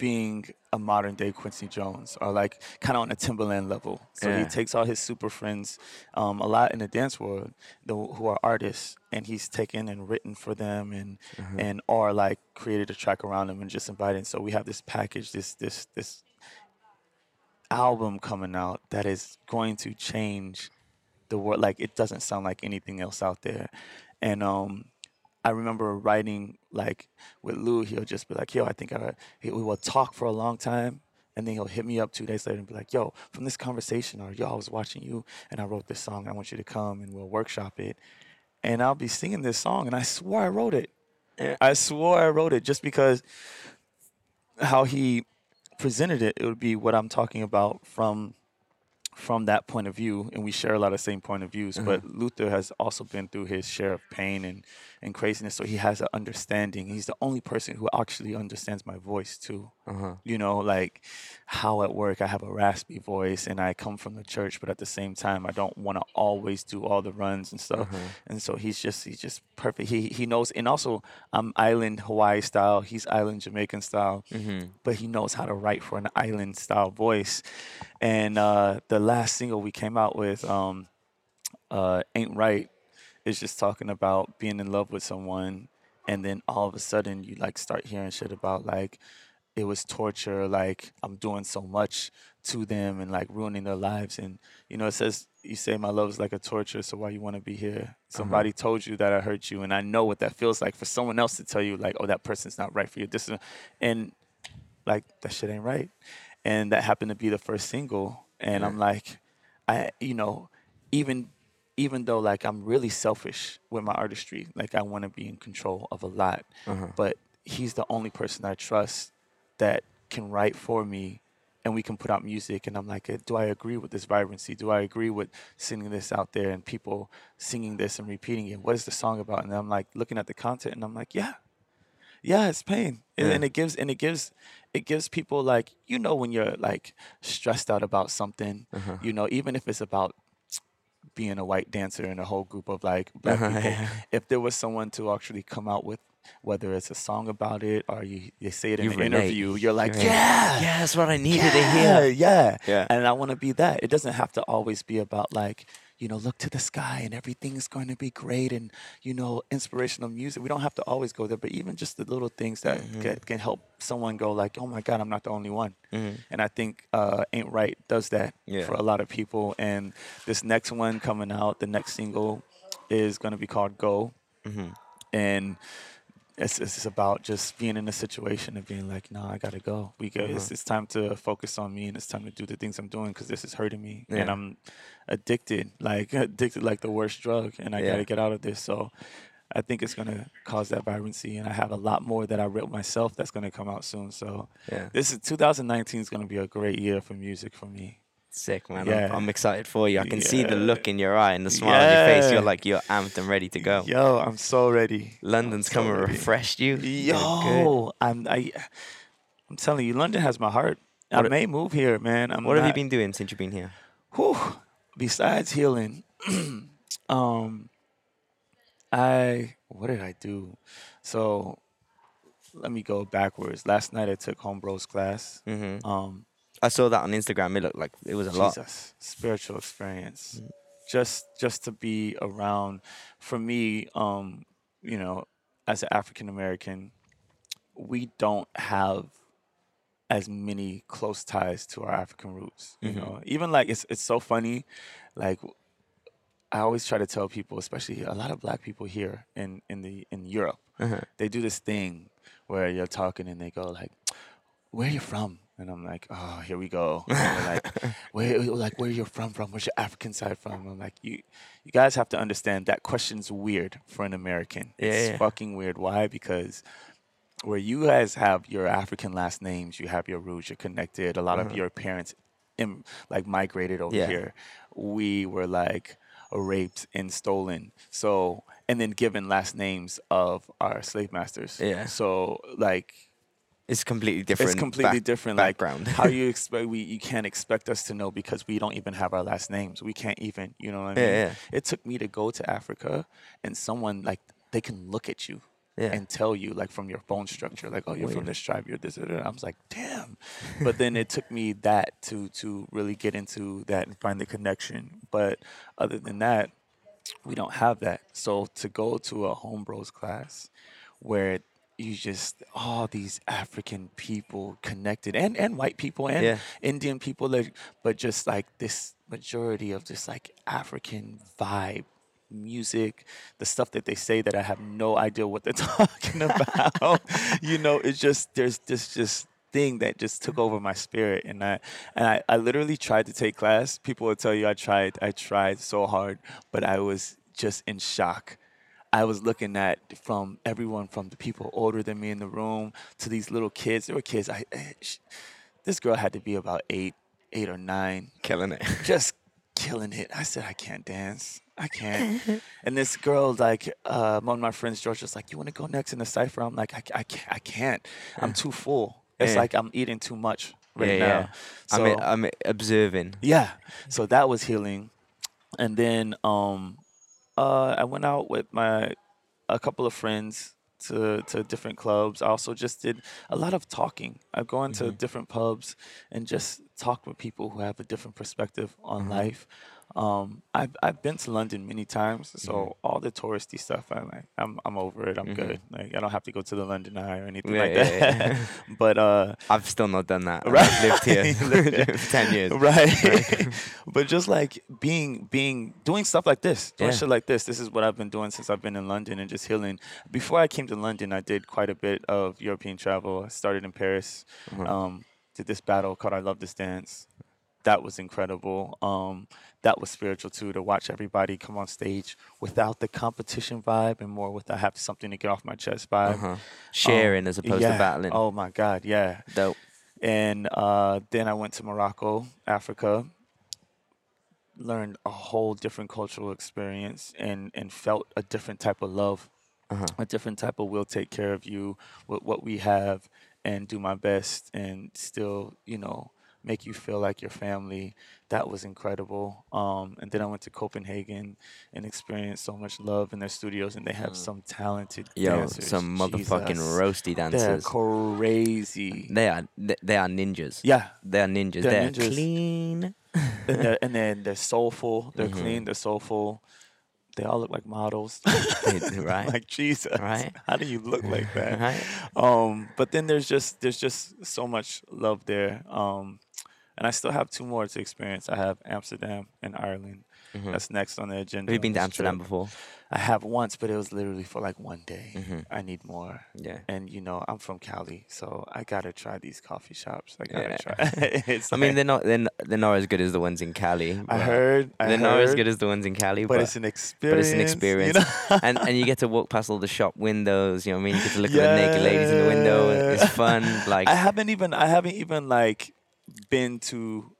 C: being a modern day Quincy Jones, or like kind of on a Timbaland level. So
B: Yeah.
C: he takes all his super friends, um, a lot in the dance world, the, who are artists, and he's taken and written for them, and and or like created a track around them and just invited. So we have this package, this this this album coming out that is going to change the world. Like it doesn't sound like anything else out there, and um. I remember writing like with Lou, he'll just be like, "Yo, I think I." He, we will talk for a long time, and then he'll hit me up two days later and be like, "Yo, from this conversation, or Yo, I was watching you, and I wrote this song. I want you to come and we'll workshop it." And I'll be singing this song, and I swore I wrote it. I swore I wrote it just because how he presented it, it would be what I'm talking about from from that point of view, and we share a lot of same point of views. Mm-hmm. But Luther has also been through his share of pain and and craziness, so he has an understanding. He's the only person who actually understands my voice too.
B: Uh-huh.
C: You know, like how at work I have a raspy voice and I come from the church, but at the same time I don't want to always do all the runs and stuff. And so he's just he's just perfect. He he knows, and also I'm island Hawaii style. He's island Jamaican style, but he knows how to write for an island style voice. And uh, the last single we came out with, um, uh, "Ain't Right," is just talking about being in love with someone, and then all of a sudden you like start hearing shit about like it was torture, like I'm doing so much to them and like ruining their lives. And you know, it says you say my love is like a torture, so why you want to be here? Mm-hmm. Somebody told you that I hurt you, and I know what that feels like for someone else to tell you like, oh, that person's not right for you. This is, and like that shit ain't right. And that happened to be the first single, and I'm like, I you know, even even though like I'm really selfish with my artistry, like I want to be in control of a lot, but he's the only person I trust that can write for me and we can put out music and I'm like, uh, do I agree with this vibrancy? Do I agree with singing this out there and people singing this and repeating it? What is the song about? And I'm like looking at the content and I'm like, yeah, yeah, it's pain. And, and it gives and it gives it gives people like you know when you're like stressed out about something,
B: Uh-huh.
C: you know, even if it's about being a white dancer in a whole group of like black
B: Uh-huh,
C: people.
B: yeah.
C: If there was someone to actually come out with whether it's a song about it or you, you say it in
B: You
C: an
B: relate.
C: interview, you're like,
B: You're like,
C: yeah,
B: Yeah, that's what I needed to hear.
C: yeah,
B: Yeah.
C: And I want to be that. It doesn't have to always be about like you know, look to the sky and everything's going to be great and, you know, inspirational music. We don't have to always go there, but even just the little things that
B: Mm-hmm.
C: can, can help someone go like, oh my God, I'm not the only one.
B: Mhm.
C: And I think uh, Ain't Right does that
B: Yeah.
C: for a lot of people. And this next one coming out, the next single is going to be called Go.
B: Mhm.
C: And it's, it's about just being in a situation and being like, no, I gotta go. We go. It's, mm-hmm. it's time to focus on me and it's time to do the things I'm doing because this is hurting me and I'm addicted, like addicted, like the worst drug, and I
B: Yeah.
C: gotta get out of this. So. I think it's gonna cause that vibrancy, and I have a lot more that I wrote myself that's gonna come out soon. So
B: Yeah.
C: this is 2019 is gonna be a great year for music for me.
B: Sick, man.
C: Yeah.
B: I'm, I'm excited for you. I can see the look in your eye and the smile on your face. You're like, you're amped and ready to go.
C: Yo, I'm so ready.
B: London's
C: so
B: come and refreshed you.
C: Yo, I'm I, I'm telling you, London has my heart. I
B: What a-
C: may move here, man. I'm
B: What have you been doing since you've been here?
C: Whew, besides healing, um, I what did I do? So let me go backwards. Last night I took homebros class.
B: hmm
C: Um,
B: I saw that on Instagram. It looked like it was a lot.
C: Jesus, spiritual experience.
B: Mm.
C: Just just to be around for me, um, you know, as an African American, we don't have as many close ties to our African roots. You
B: Mhm.
C: know, even like it's it's so funny, like I always try to tell people, especially a lot of black people here in in the in Europe,
B: Uh-huh.
C: they do this thing where you're talking and they go like, "Where are you from?" And I'm like, "Oh, here we go." Like, "Where like where you're from? From where's your African side from?" I'm like, "You you guys have to understand that question's weird for an American.
B: Yeah,
C: it's
B: yeah.
C: fucking weird. Why? Because where you guys have your African last names, you have your roots, you're connected. A lot of
B: Uh-huh.
C: your parents, Im, like migrated over
B: Yeah.
C: here. We were like raped and stolen. So and then given last names of our slave masters.
B: Yeah.
C: So like
B: It's completely different.
C: it's completely
B: back-
C: different.
B: background.
C: Like how you expect we you can't expect us to know because we don't even have our last names. We can't even you know what I mean.
B: yeah. yeah.
C: It took me to go to Africa and someone like they can look at you
B: Yeah.
C: and tell you like from your bone structure, like, oh, you're from this tribe, you're this. da. I was like, damn. But then it took me that to to really get into that and find the connection. But other than that, we don't have that. So to go to a homebros class where you just all these African people connected and and white people and
B: Yeah.
C: Indian people like but just like this majority of just like African vibe music the stuff that they say that I have no idea what they're talking about. You know it's just there's this just thing that just took over my spirit and I and I, I literally tried to take class. People will tell you I tried I tried so hard but I was just in shock I was looking at from everyone from the people older than me in the room to these little kids. There were kids. I, sh- this girl had to be about eight, eight or nine,
B: Killing it.
C: just killing it. I said, I can't dance. I can't. and this girl, like, uh, one of my friends, George, was like, "You want to go next in the cipher?" I'm like, "I, I can't. I can't. I'm too full. It's
B: Yeah.
C: like I'm eating too much right
B: yeah,
C: now."
B: yeah.
C: So,
B: I'm, I'm observing.
C: yeah. So that was healing. And then um uh I went out with my a couple of friends to to different clubs. I also just did a lot of talking. I go into different pubs and just talk with people who have a different perspective on life. Um, I've I've been to London many times, so all the touristy stuff, I'm like, I'm I'm over it. I'm good. Like I don't have to go to the London Eye or anything
B: Yeah,
C: like
B: yeah,
C: that.
B: yeah.
C: but uh,
B: I've still not done that.
C: Right.
B: I've lived here for 10 years.
C: right but just like being being doing stuff like this doing shit like this this is what i've been doing since i've been in london and just healing before i came to london i did quite a bit of european travel i started in paris
B: Uh-huh.
C: um, did this battle called i love this dance that was incredible um, that was spiritual too to watch everybody come on stage without the competition vibe and more with i have something to get off my chest vibe
B: Uh-huh. Sharing as opposed
C: yeah.
B: to battling.
C: oh my god yeah
B: Dope.
C: and uh, then I went to Morocco, Africa, learned a whole different cultural experience and, and felt a different type of love,
B: Uh-huh.
C: a different type of will take care of you with what we have and do my best and still, you know, make you feel like your family. That was incredible. Um, and then I went to Copenhagen and experienced so much love in their studios, and they have some talented
B: Mm. Yo,
C: dancers.
B: some motherfucking
C: Jesus.
B: roasty
C: They're crazy.
B: They are they, they are ninjas.
C: Yeah,
B: They are ninjas.
C: They're
B: They're,
C: ninjas.
B: clean.
C: and, they're, and then they're soulful. They're
B: Mm-hmm.
C: clean. They're soulful. They all look like models.
B: right.
C: like Jesus.
B: Right.
C: How do you look like that?
B: Right.
C: Um, but then there's just there's just so much love there. Um, and I still have two more to experience. I have Amsterdam and Ireland. That's next on the agenda.
B: Have you been to Amsterdam
C: trip.
B: before?
C: I have once, but it was literally for like one day.
B: Mm-hmm.
C: I need more.
B: Yeah.
C: And you know, I'm from Cali, so I gotta try these coffee shops. I gotta
B: Yeah.
C: try. it's
B: I mean, they're not they're, not- they're not as good as the ones in Cali.
C: I heard. I
B: they're not as good as the ones in Cali,
C: but,
B: but,
C: it's an experience.
B: but it's an experience.
C: You know?
B: and and you get to walk past all the shop windows. You know what I mean? You get to look at the naked ladies in the window. It's fun. Like
C: I haven't even I haven't even like been to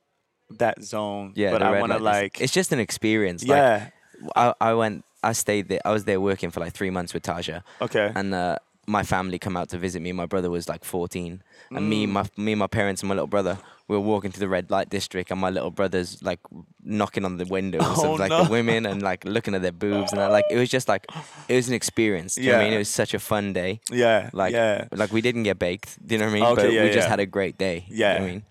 C: that zone.
B: yeah,
C: but I want to like
B: It's just an experience. Like,
C: yeah.
B: I I went. I stayed there. I was there working for like three months with Taja.
C: Okay.
B: and uh, my family come out to visit me. My brother was like 14, and me,
C: Mm.
B: my me, and my parents, and my little brother, we were walking to the red light district, and my little brother's like knocking on the windows
C: Oh,
B: of like
C: no.
B: the women and like looking at their boobs, and I, like it was just like it was an experience. Do you know what I mean?
C: Yeah.
B: It was such a fun day.
C: yeah.
B: Like
C: yeah.
B: like we didn't get baked. Do you know what I mean?
C: Okay,
B: but
C: yeah,
B: we just had a great day. you know
C: Yeah.
B: I mean,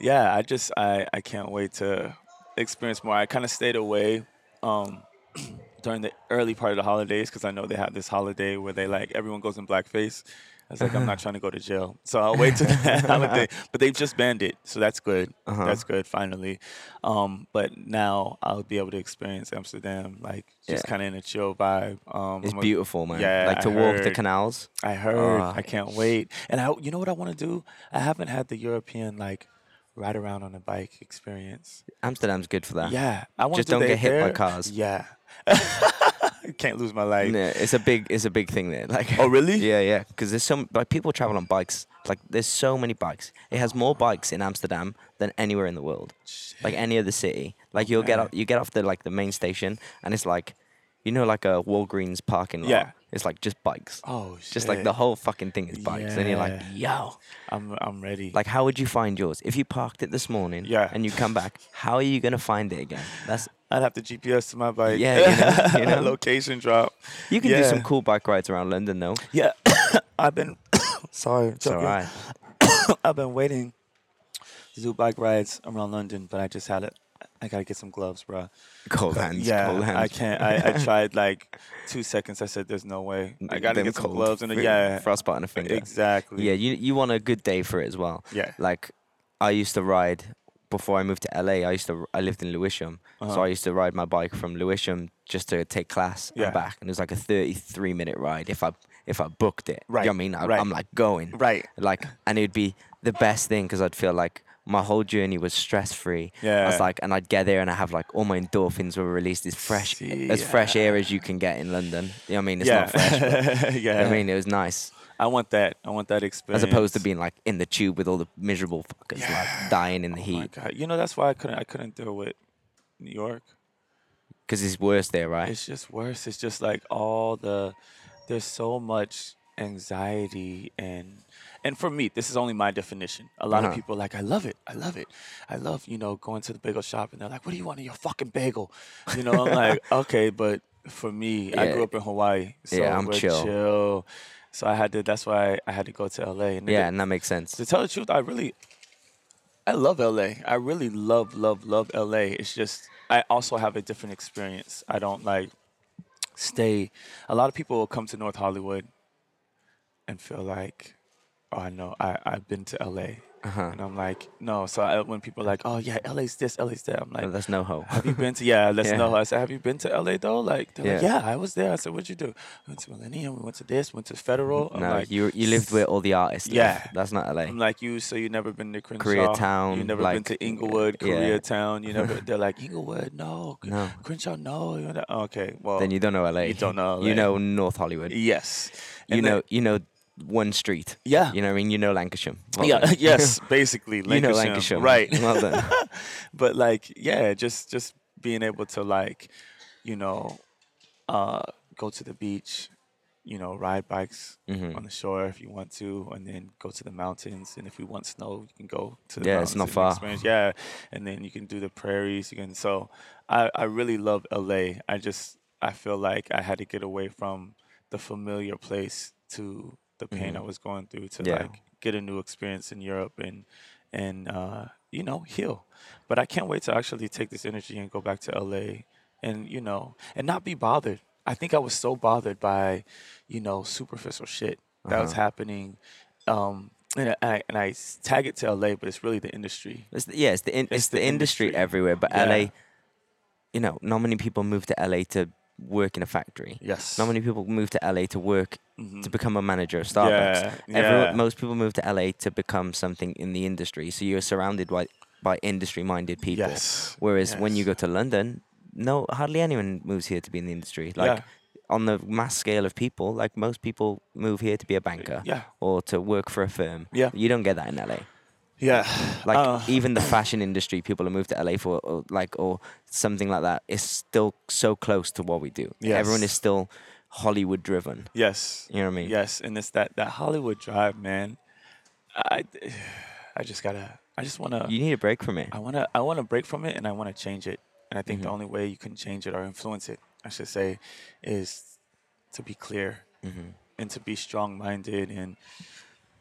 C: Yeah. I just I I can't wait to experience more. I kind of stayed away. Um, during the early part of the holidays because I know they have this holiday where they like everyone goes in blackface. I was like, I'm not trying to go to jail, so I'll wait till that holiday. But they've just banned it, so that's good.
B: Uh-huh.
C: That's good, finally. Um, but now I'll be able to experience Amsterdam, like just
B: Yeah.
C: kind of in a chill vibe. Um,
B: it's
C: I'm a-
B: beautiful, man.
C: yeah,
B: like to
C: I
B: walk the
C: heard.
B: canals.
C: I heard.
B: Ah.
C: I can't wait. And I, you know what I want to do? I haven't had the European like ride around on a bike experience.
B: Amsterdam's good for that.
C: Yeah, I want
B: Just
C: to do
B: don't
C: that
B: get hit by
C: there.
B: cars.
C: Yeah, can't lose my life.
B: Yeah, it's a big it's a big thing there. Like
C: Oh, really?
B: Yeah, yeah. Because there's some like people travel on bikes. Like there's so many bikes. It has more bikes in Amsterdam than anywhere in the world. Like any other city. Like you'll get
C: Okay.
B: off you get off the like the main station and it's like you know like a Walgreens parking lot.
C: Yeah.
B: It's like just bikes.
C: Oh shit!
B: Just like the whole fucking thing is bikes. And you're like, yo.
C: I'm I'm ready.
B: Like how would you find yours? If you parked it this morning
C: Yeah.
B: and you come back, how are you gonna find it again? That's
C: I'd have to GPS to my bike.
B: Yeah, you know- you know.
C: location drop.
B: you can do some cool bike rides around London though.
C: Yeah, I've been. sorry,
B: It's alright.
C: I've been waiting to do bike rides around London, but I just had it. I gotta get some gloves, bro.
B: Cold hands.
C: yeah,
B: cold hands.
C: I can't. I, I tried like two seconds. I said, "There's no way." I gotta
B: Them
C: get some
B: cold
C: gloves and a, yeah,
B: frostbite on a finger.
C: exactly.
B: Yeah, you you want a good day for it as well.
C: Yeah.
B: Like I used to ride before I moved to LA. I used to I lived in Lewisham, so
C: Uh-huh.
B: I used to ride my bike from Lewisham just to take class
C: Yeah.
B: and back, and it was like a 33 minute ride if I if I booked it.
C: Right,
B: You know I mean? I,
C: right.
B: I'm like going.
C: Right.
B: Like, and it'd be the best thing because I'd feel like my whole journey was stress free. Yeah. I was like, and I'd get there and I have like all my endorphins were released as fresh as fresh air as you can get in London. You know what I mean? It's
C: yeah,
B: not fresh. But, you
C: yeah.
B: know what I mean, it was nice.
C: I want that. I want that experience.
B: As opposed to being like in the tube with all the miserable fuckers like dying in the
C: Oh my
B: heat.
C: God. You know that's why I couldn't. I couldn't deal with New York.
B: Because it's worse there, right?
C: It's just worse. It's just like all the. There's so much anxiety and. And for me, this is only my definition. A lot
B: Uh-huh.
C: of people are like, I love it. I love it. I love, you know, going to the bagel shop and they're like, what do you want in your fucking bagel? You know, I'm like, okay, but for me, I grew up in Hawaii. So
B: Yeah, I'm chill.
C: chill. So I had to, that's why I had to go to LA. And
B: yeah,
C: it-
B: and that makes sense.
C: to tell the truth, I really, I love LA. I really love, love, love LA. It's just I also have a different experience. I don't like stay. A lot of people will come to North Hollywood and feel like, oh, I know, I I've been to LA,
B: Uh-huh.
C: and I'm like, no. So I, when people are like, oh yeah, LA's this, LA's that, I'm
B: No,
C: like.
B: That's no hope.
C: Have you been to yeah? Let's
B: Yeah.
C: know. I said, have you been to LA though? Like, they're like,
B: Yeah.
C: yeah, I was there. I said, what'd you do? We went to Millennium. We went to this. Went to Federal. I'm
B: no,
C: like,
B: you you lived where all the artists live.
C: Yeah.
B: That's not LA.
C: I'm like you, so you never been to Crenshaw,
B: Koreatown,
C: you never been
B: like,
C: to Inglewood,
B: yeah.
C: Koreatown. You never. They're like Inglewood, no,
B: No.
C: Crenshaw, no. You're not- Okay, well,
B: then you don't know LA.
C: you don't know
B: You
C: LA.
B: know North Hollywood.
C: yes,
B: You
C: And then-
B: know you know one street.
C: yeah,
B: You know what I mean? You know Lankershim. Well
C: yeah,
B: done.
C: yes, basically,
B: you know
C: Lankershim,
B: Lankershim.
C: right?
B: Well done.
C: but like, yeah, just just being able to like, you know, uh, go to the beach you know, ride bikes
B: Mhm.
C: on the shore if you want to, and then go to the mountains. And if we want snow, you can go to the
B: Yeah,
C: mountains.
B: it's not far.
C: Experience. Yeah, and then you can do the prairies. You can. So I I really love LA. I just I feel like I had to get away from the familiar place to the pain I was going through to
B: Mm-hmm. Yeah.
C: like get a new experience in Europe and and uh, you know heal. But I can't wait to actually take this energy and go back to LA and you know and not be bothered. I think I was so bothered by you know superficial shit that was
B: Uh-huh.
C: happening. Um, and I, and I tag it to LA, but it's really the industry.
B: It's the, yeah, it's the in, it's,
C: the
B: the, industry,
C: industry.
B: everywhere. But
C: Yeah.
B: LA, you know, not many people move to LA to work in a factory.
C: Yes.
B: Not many people move to LA to work
C: Mhm.
B: to become a manager of Starbucks.
C: Yeah,
B: Everyone,
C: yeah.
B: most people move to LA to become something in the industry. So you're surrounded by by industry-minded people.
C: Yes.
B: Whereas when you go to London, no, hardly anyone moves here to be in the industry. Like
C: Yeah.
B: on the mass scale of people, like most people move here to be a banker
C: Yeah.
B: or to work for a firm.
C: Yeah.
B: You don't get that in LA.
C: Yeah.
B: Like
C: Uh,
B: even the fashion industry, people who move to LA for or like or something like that is still so close to what we do. Everyone is still Hollywood driven.
C: yes.
B: You know what I mean?
C: Yes, and it's that that Hollywood drive, man. I I just gotta. I just wanna.
B: You need a break from it.
C: I wanna. I wanna break from it, and I wanna change it. And I think
B: Mhm.
C: the only way you can change it or influence it, I should say, is to be clear
B: hmm
C: and to be strong-minded and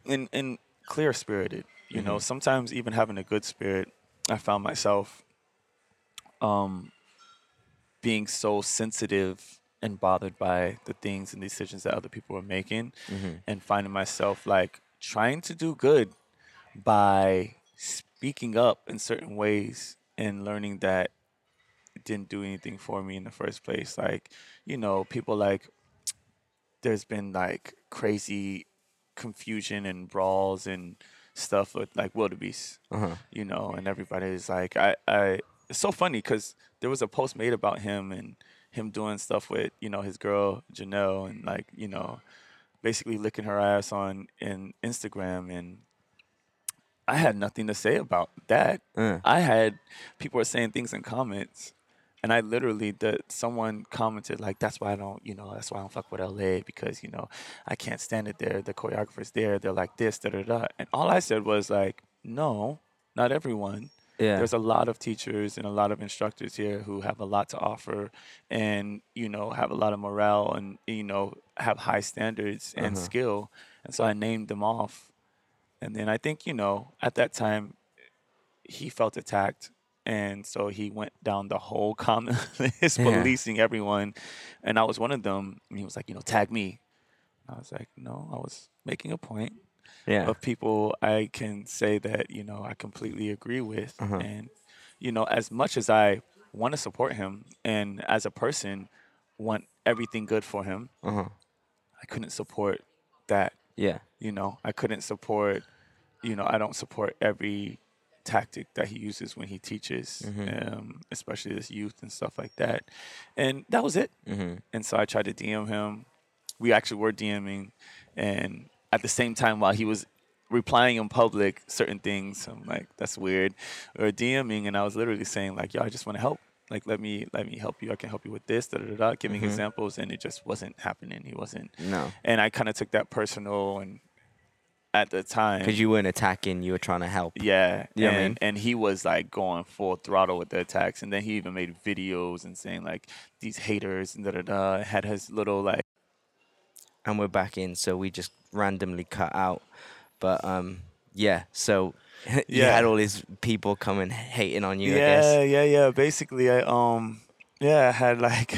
C: and and clear-spirited. You know,
B: Mhm.
C: sometimes even having a good spirit, I found myself um being so sensitive and bothered by the things and decisions that other people were making
B: hmm
C: and finding myself like trying to do good by speaking up in certain ways and learning that it didn't do anything for me in the first place. Like, you know, people like there's been like crazy confusion and brawls and stuff with like WilldaBeast,
B: Uh-huh.
C: you know, and everybody's like, I, I, it's so funny because there was a post made about him and him doing stuff with, you know, his girl Janelle and like, you know, basically licking her ass on in Instagram and I had nothing to say about that. I had people were saying things in comments, and I literally that someone commented like, "That's why I don't, you know, that's why I don't fuck with LA because you know I can't stand it there. The choreographers there, they're like this, da da da." And all I said was like, "No, not everyone.
B: yeah.
C: There's a lot of teachers and a lot of instructors here who have a lot to offer, and you know have a lot of morale and you know have high standards and
B: Uh-huh.
C: skill." And so I named them off, and then I think you know at that time he felt attacked and so he went down the whole comment list
B: Yeah.
C: policing everyone and i was one of them and he was like you know tag me i was like no i was making a point
B: yeah.
C: of people i can say that you know i completely agree with
B: Uh-huh.
C: and you know as much as i want to support him and as a person want everything good for him
B: Uh-huh.
C: i couldn't support that
B: Yeah.
C: you know i couldn't support you know i don't support every tactic that he uses when he teaches
B: Mhm.
C: um, especially this youth and stuff like that. And that was it.
B: Hmm
C: and so i tried to dm him. We actually were dming and at the same time while he was replying in public certain things i'm like that's weird or dming and i was literally saying like yo i just want to help. Like let me let me help you. I can help you with this da, da, da, da, giving
B: Mhm.
C: examples. And it just wasn't happening. He wasn't
B: No.
C: and I kind of took that personal and at the time
B: Because you weren't attacking, you were trying to help.
C: yeah
B: You know what I
C: and,
B: mean?
C: and he was like going full throttle with the attacks and then he even made videos and saying like these haters and da da da had his little like
B: And we're back in, so we just randomly cut out. But um, yeah. So you
C: Yeah.
B: had all these people coming hating on you. I
C: yeah
B: guess.
C: yeah yeah basically I um yeah I had like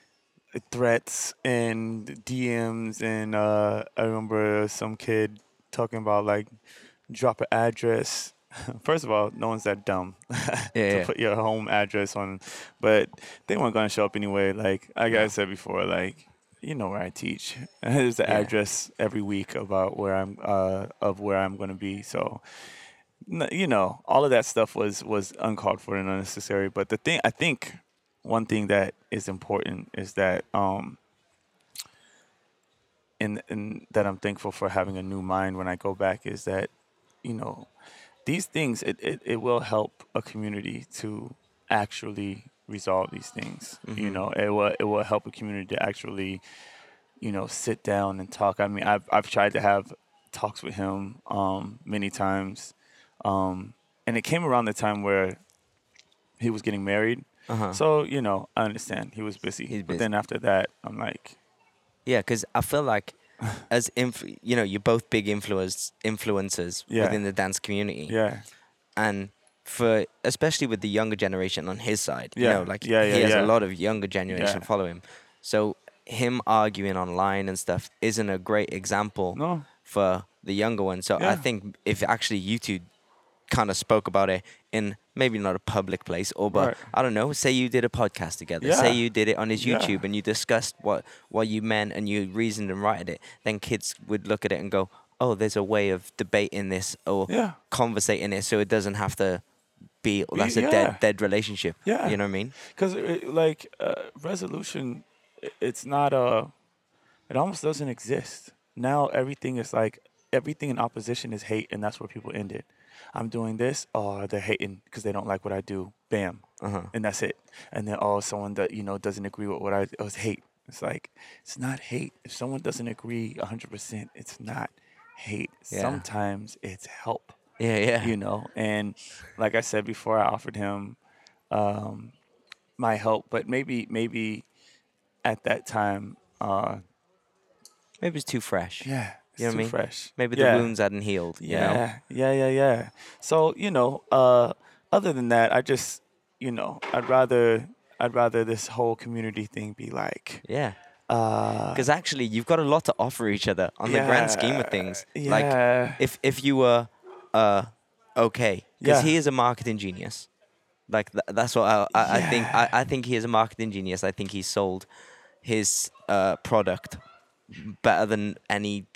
C: threats and DMs and uh I remember some kid talking about like drop an address First of all, no one's that dumb to
B: Yeah, yeah.
C: put your home address on, but they weren't gonna show up anyway. Like like I said before, like you know where I teach. There's the
B: Yeah.
C: address every week about where I'm uh, of where I'm gonna be. So you know all of that stuff was was uncalled for and unnecessary. But the thing I think one thing that is important is that um and and that I'm thankful for having a new mind when I go back is that you know these things it, it, it will help a community to actually resolve these things you
B: Mhm.
C: know it will it will help a community to actually you know, sit down and talk. I mean, I've I've tried to have talks with him um, many times, um, and it came around the time where he was getting married.
B: Uh-huh.
C: So you know, I understand he was busy.
B: He's
C: But then after that, I'm like,
B: Yeah, because I feel like as inf- you know, you're both big influence influencers
C: Yeah.
B: within the dance community,
C: yeah,
B: and for especially with the younger generation on his side, you
C: Yeah.
B: know, like
C: Yeah,
B: he has a lot of younger generation follow him. So him arguing online and stuff isn't a great example
C: no,
B: for the younger one. So I think if actually you two kind of spoke about it in maybe not a public place or but
C: Right.
B: I don't know, say you did a podcast together,
C: Yeah.
B: say you did it on his
C: Yeah.
B: YouTube and you discussed what what you meant and you reasoned and righted it, then kids would look at it and go, "Oh, there's a way of debating this or
C: yeah,
B: conversating it so it doesn't have to be that's a
C: yeah.
B: dead dead relationship."
C: Yeah.
B: You know what I mean?
C: because like uh, resolution, it's not a, it almost doesn't exist now. Everything is like everything in opposition is hate, and that's where people end it. I'm doing this, oh, they're hating because they don't like what I do. Bam,
B: Uh-huh.
C: and that's it. And then oh, someone that you know doesn't agree with what I oh, it's hate. It's like it's not hate. If someone doesn't agree 100, percent it's not hate.
B: Yeah.
C: Sometimes it's help
B: Yeah, yeah.
C: you know and like i said before i offered him um, my help but maybe maybe at that time uh,
B: Maybe it's too fresh.
C: yeah it's
B: You know what I mean?
C: fresh
B: Maybe
C: Yeah.
B: the wounds hadn't healed, you
C: yeah
B: know?
C: yeah yeah yeah so you know uh, other than that i just you know i'd rather i'd rather this whole community thing be like
B: Yeah.
C: uh,
B: Because actually, you've got a lot to offer each other on the grand scheme of things.
C: yeah,
B: Like, if if you were uh, okay, because
C: Yeah.
B: he is a marketing genius. Like th- that's what I, I, I think. I, I think he is a marketing genius. I think he sold his uh, product better than any.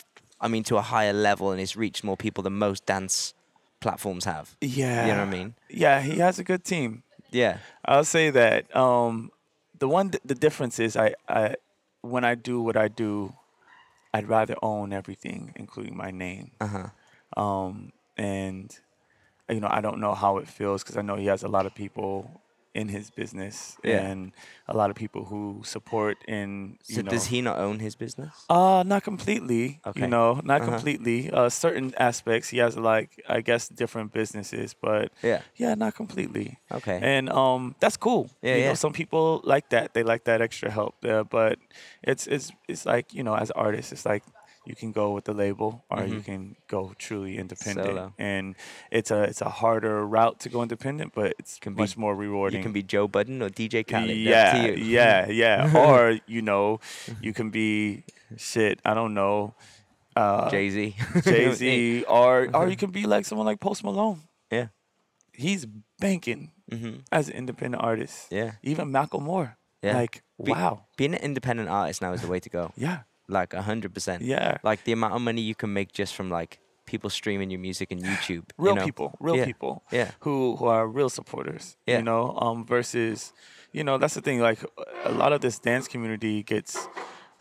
B: I mean, to a higher level, and he's reached more people than most dance platforms have.
C: yeah
B: You know what I mean?
C: yeah he has a good team
B: Yeah.
C: I'll say that. Um, the one, the difference is, I, I, when I do what I do, I'd rather own everything, including my name.
B: Uh huh.
C: Um, and you know, I don't know how it feels because I know he has a lot of people in his business
B: Yeah.
C: and a lot of people who support in. You
B: So
C: know,
B: does he not own his business?
C: uh, not completely.
B: Okay.
C: You know, not
B: Uh-huh.
C: completely. Uh, certain aspects he has like I guess different businesses, but
B: Yeah.
C: yeah, not completely
B: Okay.
C: and um, that's cool.
B: Yeah,
C: you
B: yeah.
C: know, some people like that. They like that extra help there, but it's it's it's like you know, as artists, it's like you can go with the label or you
B: Mhm.
C: can go truly independent,
B: Solo.
C: and it's a it's a harder route to go independent, but it's
B: Can be-
C: much more rewarding.
B: You can be Joe Budden or DJ Khaled.
C: yeah,
B: you.
C: yeah, yeah. or you know, you can be shit. I don't know. Uh,
B: Jay Z.
C: Jay Z, or or you can be like someone like Post Malone.
B: Yeah.
C: He's banking
B: hmm
C: as an independent artist.
B: Yeah.
C: Even Malcolm Moore.
B: Yeah.
C: Like,
B: Be-
C: wow.
B: Being an independent artist now is the way to go.
C: Yeah.
B: Like a hundred percent.
C: Yeah.
B: Like the amount of money you can make just from like people streaming your music and YouTube. you
C: Real
B: know?
C: people. Real
B: Yeah.
C: people
B: Yeah.
C: who who are real supporters.
B: Yeah.
C: You know, um, versus, you know, that's the thing. Like, a lot of this dance community gets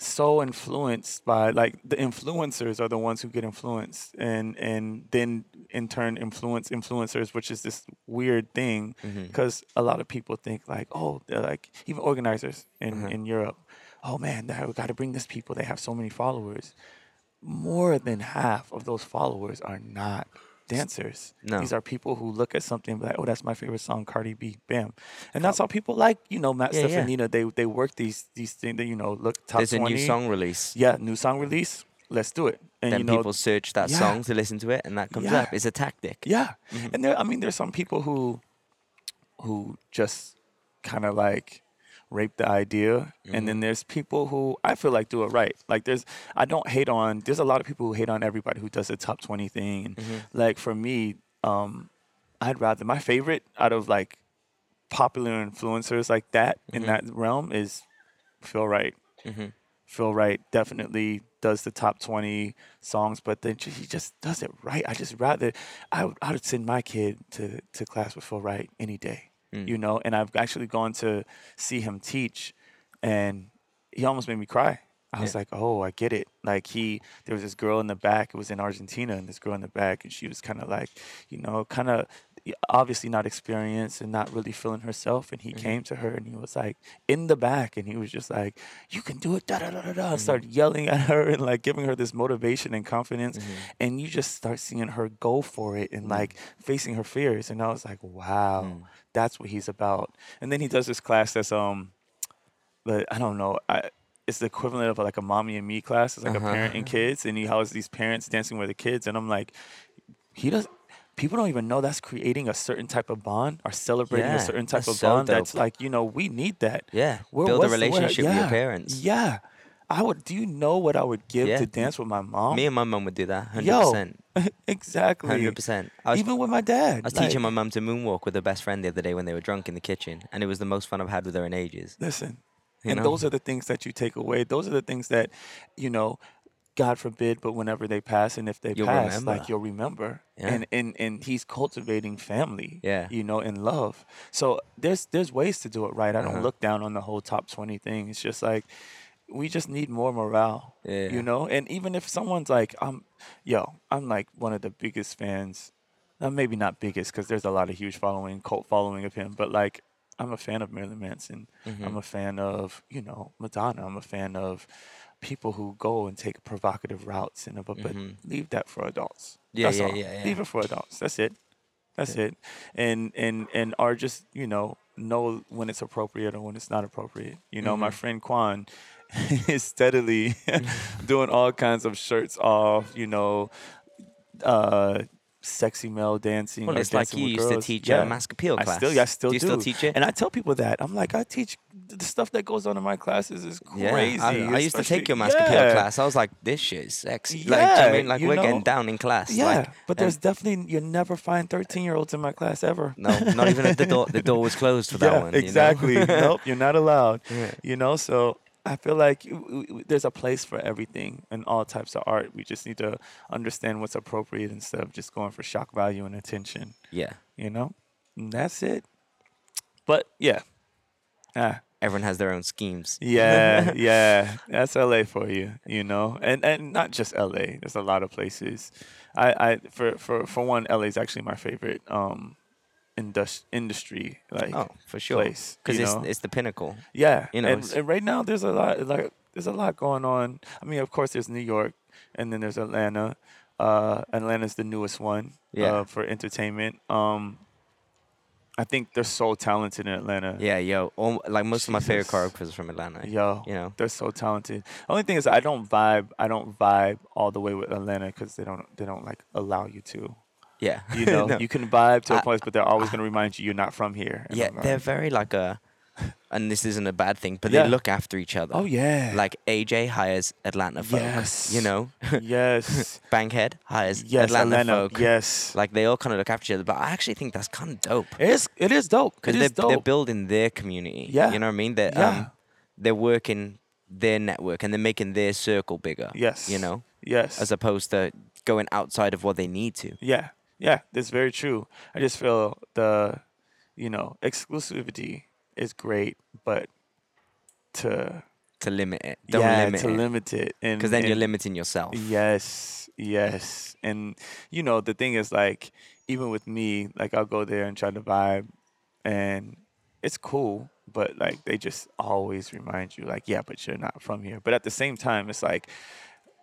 C: so influenced by like the influencers are the ones who get influenced and and then in turn influence influencers which is this weird thing because a lot of people think like oh they're like even organizers in
B: Uh-huh.
C: in Europe oh man we got to bring this people they have so many followers more than half of those followers are not dancers
B: No.
C: these are people who look at something and be like oh that's my favorite song Cardi B bam and that's how people like you know Matt
B: Yeah, yeah.
C: Steffanina they they work these these things that you know look top
B: There's
C: 20
B: a new song release.
C: yeah new song release let's do it and
B: then
C: you know
B: people search that
C: yeah.
B: song to listen to it, and that comes
C: Yeah.
B: up. It's a tactic.
C: yeah
B: Mhm.
C: and there I mean there's some people who who just kind of like rape the idea and
B: Mm-hmm.
C: then there's people who I feel like do it right like there's I don't hate on there's a lot of people who hate on everybody who does the top 20 thing and
B: Mhm.
C: like for me um I'd rather my favorite out of like popular influencers like that in
B: Mhm.
C: that realm is Phil Wright
B: hmm
C: Phil Wright definitely does the top 20 songs, but then he just does it right. I just rather, I would, I would send my kid to, to class with Phil Wright any day,
B: Mm.
C: you know? And I've actually gone to see him teach, and he almost made me cry I was like, oh, I get it. Like he, there was this girl in the back. It was in Argentina, and this girl in the back, and she was kind of like, you know, kind of obviously not experienced and not really feeling herself. And he
B: Mm-hmm.
C: came to her, and he was like in the back, and he was just like, you can do it, da da da da da,
B: Mm-hmm.
C: started yelling at her and like giving her this motivation and confidence.
B: Mm-hmm.
C: And you just start seeing her go for it and like facing her fears. And I was like, wow,
B: Mm.
C: that's what he's about. And then he does this class that's um but I don't know. I, it's the equivalent of like a mommy and me class. It's like
B: Uh-huh.
C: a parent and kids, and he has these parents dancing with the kids, and I'm like, he does. People don't even know that's creating a certain type of bond or celebrating
B: Yeah,
C: a certain type of
B: so
C: bond. That's like you know we need that.
B: Yeah,
C: Where
B: build a
C: was the- where-
B: relationship with your parents.
C: Yeah, I would. Do you know what I would give
B: Yeah.
C: to dance with my mom?
B: Me and my mom would do that. Hundred
C: Yo,
B: percent.
C: exactly.
B: Hundred percent. Was
C: Even with my dad.
B: I was
C: like,
B: teaching my mom to moonwalk with her best friend the other day when they were drunk in the kitchen, and it was the most fun I've had with her in ages.
C: Listen,
B: You
C: and
B: know?
C: those are the things that you take away. Those are the things that, you know, God forbid, but whenever they pass, and if they
B: You'll
C: pass,
B: remember.
C: like you'll remember.
B: Yeah.
C: And and and He's cultivating family.
B: Yeah.
C: You know, in love. So there's there's ways to do it right. I don't
B: Uh-huh.
C: look down on the whole top twenty thing. It's just like we just need more morale.
B: Yeah.
C: You know, and even if someone's like, I'm, yo, I'm like one of the biggest fans. Uh, maybe not biggest because there's a lot of huge following, cult following of him, but like I'm a fan of Marilyn Manson.
B: Mm-hmm.
C: I'm a fan of you know Madonna. I'm a fan of people who go and take provocative routes and but, but leave that for adults.
B: Mm-hmm. Yeah,
C: That's
B: yeah,
C: all.
B: yeah, yeah.
C: Leave it for adults. That's it. That's it. And and and are just you know know when it's appropriate or when it's not appropriate. You know,
B: Mm-hmm.
C: my friend Quan is steadily doing all kinds of shirts off. You know, uh, sexy male dancing.
B: Well, it's like you used to teach
C: Yeah.
B: Um, a mass appeal
C: I
B: class.
C: still, I still
B: do. You still teach it?
C: And I tell people that I'm like, I teach the stuff that goes on in my classes is
B: yeah,
C: crazy.
B: I, I used to take your mass
C: yeah.
B: appeal class. I was like, this shit is sexy. like, you know I mean? Like, we're
C: know?
B: getting down in class.
C: Yeah,
B: like,
C: but there's definitely you never find 13 year olds in my class ever.
B: no, not even if the door the door was closed for that
C: yeah,
B: one. you know?
C: exactly. nope, you're not allowed.
B: Yeah.
C: You know, so I feel like there's a place for everything and all types of art. We just need to understand what's appropriate instead of just going for shock value and attention.
B: yeah.
C: You know, and that's it. But yeah, ah,
B: Everyone has their own schemes.
C: yeah, yeah. That's LA for you, you know, and and not just LA. There's a lot of places. I, I for for for one, LA is actually my favorite um, indus- industry like
B: Oh, for sure. Because it's
C: know?
B: it's the pinnacle.
C: yeah,
B: you know,
C: and, and right now there's a lot like there's a lot going on. I mean, of course, there's New York, and then there's Atlanta. Uh, Atlanta's the newest one
B: Yeah.
C: uh, for entertainment. Um, I think they're so talented in Atlanta.
B: Yeah, yo. All, like most of my favorite
C: Jesus.
B: choreographers are from Atlanta.
C: Yo,
B: You know.
C: they're so talented. Only thing is, I don't vibe. I don't vibe all the way with Atlanta because they don't. They don't like allow you to.
B: Yeah.
C: You know,
B: No.
C: you can vibe to a place, but they're always going to remind you you're not from here.
B: Yeah, they're very like a, and this isn't a bad thing, but
C: Yeah.
B: they look after each other.
C: Oh yeah.
B: Like AJ hires Atlanta folk.
C: Yes.
B: You know,
C: yes.
B: Bankhead hires
C: yes.
B: Atlanta,
C: Atlanta.
B: folk.
C: Yes.
B: Like they all kind of look after each other, but I actually think that's kind of dope
C: It is. It is dope.
B: because they're
C: dope.
B: they're building their community.
C: Yeah.
B: You know what I mean? They're
C: Yeah.
B: um, they're working their network and they're making their circle bigger.
C: yes.
B: You know,
C: Yes.
B: as opposed to going outside of what they need to.
C: Yeah, yeah, that's very true. I just feel the, you know, exclusivity is great, but to
B: To limit it, don't
C: yeah,
B: limit
C: to
B: it,
C: limit it, and
B: because then you're limiting yourself.
C: Yes, yes, and you know the thing is like even with me, like I'll go there and try to vibe, and it's cool, but like they just always remind you like yeah, but you're not from here. But at the same time, it's like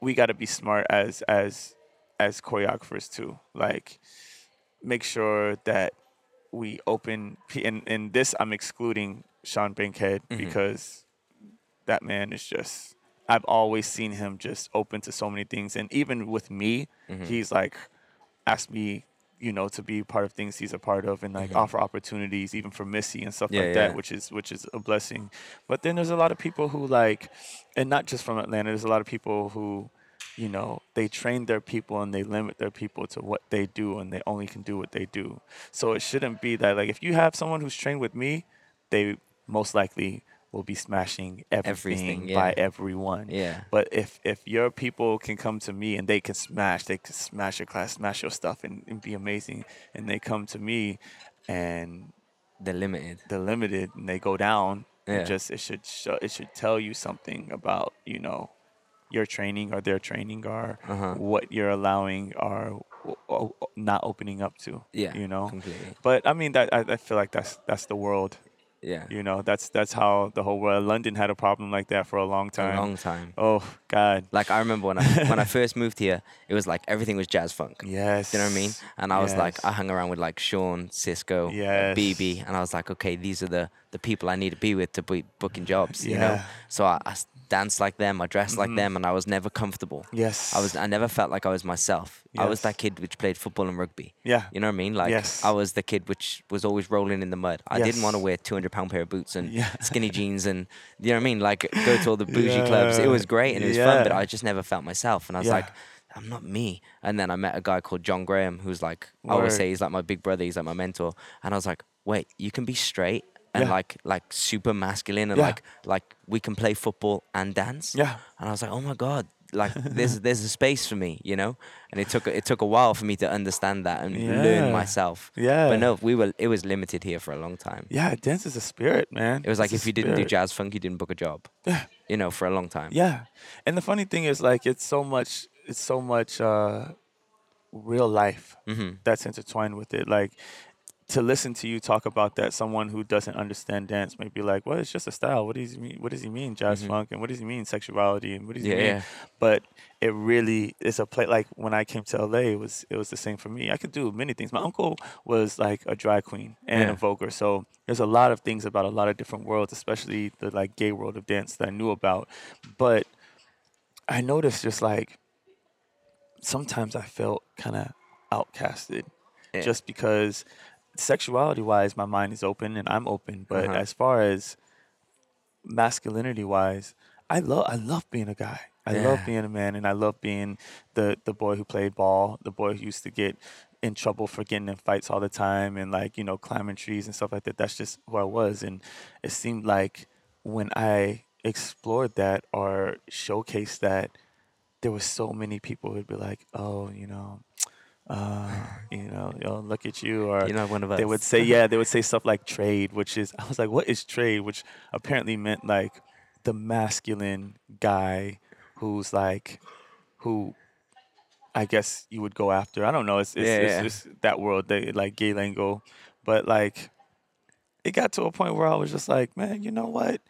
C: we got to be smart as as as choreographers too. Like make sure that we open and and this I'm excluding Sean Bankhead mm-hmm. because that man is just I've always seen him just open to so many things and even with me mm-hmm. he's like asked me you know to be part of things he's a part of and like mm-hmm. offer opportunities even for Missy and stuff
B: Yeah,
C: like that which is which is a blessing. But then there's a lot of people who like and not just from Atlanta there's a lot of people who you know they train their people and they limit their people to what they do and they only can do what they do so it shouldn't be that like if you have someone who's trained with me they most likely will be smashing everything,
B: Everything,
C: by everyone
B: Yeah.
C: but if if your people can come to me and they can smash they can smash your class smash your stuff and, and be amazing and they come to me and
B: They're limited.
C: they're limited and they go down
B: Yeah.
C: it just it should show, it should tell you something about you know your training or their training are,
B: Uh-huh.
C: what you're allowing are not opening up to.
B: Yeah,
C: you know.
B: completely.
C: But I mean, that I, I feel like that's that's the world.
B: Yeah,
C: You know, that's that's how the whole world. London had a problem like that for a long time.
B: a long time.
C: Oh God.
B: Like I remember when I when I first moved here, it was like everything was jazz funk.
C: Yes.
B: Do you know what I mean? And I was like, I hung around with like Sean, Cisco,
C: Yes.
B: BB, and I was like, okay, these are the the people I need to be with to be booking jobs. Yeah. You know, so I, I danced like them, I dressed like
C: Mhm.
B: them, and I was never comfortable.
C: Yes.
B: I was I never felt like I was myself. I was that kid which played football and rugby.
C: Yeah.
B: You know what I mean? Like
C: Yes.
B: I was the kid which was always rolling in the mud. I didn't want to wear 200 pound pair of boots and
C: Yeah.
B: skinny jeans and you know what I mean? Like go to all the bougie clubs. It was great and it was fun, but I just never felt myself. And I was
C: Yeah.
B: like, I'm not me. And then I met a guy called John Graham, who's like I always say he's like my big brother. He's like my mentor. And I was like, wait, you can be straight and
C: Yeah.
B: like like super masculine and
C: Yeah.
B: like like we can play football and dance.
C: Yeah.
B: And I was like, oh my god, like there's there's a space for me, you know. And it took it took a while for me to understand that and learn myself.
C: Yeah.
B: But no, we were it was limited here for a long time.
C: Yeah, dance is a spirit, man.
B: It was like
C: It's
B: if you didn't do jazz funk, you didn't book a job.
C: Yeah.
B: You know, for a long time.
C: Yeah, and the funny thing is, like, it's so much, it's so much uh, real life
B: hmm
C: that's intertwined with it. Like, to listen to you talk about that, someone who doesn't understand dance may be like, "Well, it's just a style. What does he mean? What does he mean, jazz
B: Mhm.
C: funk? And what does he mean, sexuality? And what does he
B: Yeah,
C: mean?"
B: yeah.
C: But it really is a play. Like when I came to LA, it was it was the same for me. I could do many things. My uncle was like a drag queen and
B: Yeah.
C: a voguer, so there's a lot of things about a lot of different worlds, especially the like gay world of dance that I knew about. But I noticed just like sometimes I felt kind of outcasted, just because sexuality wise, my mind is open and I'm open. But
B: Uh-huh.
C: as far as masculinity wise, I love I love being a guy. I love being a man, and I love being the the boy who played ball, the boy who used to get in trouble for getting in fights all the time and like you know climbing trees and stuff like that. That's just who I was, and it seemed like when I explored that or showcased that, there was so many people who'd be like, "Oh, you know." Uh, you know, yo, look at you, or
B: You're not one of us.
C: they would say, yeah, they would say stuff like trade, which is, I was like, what is trade? Which apparently meant like the masculine guy who's like, who I guess you would go after. I don't know. It's, it's,
B: Yeah,
C: it's
B: yeah.
C: just that world, they, like gay lingo. But like, it got to a point where I was just like, man, you know what?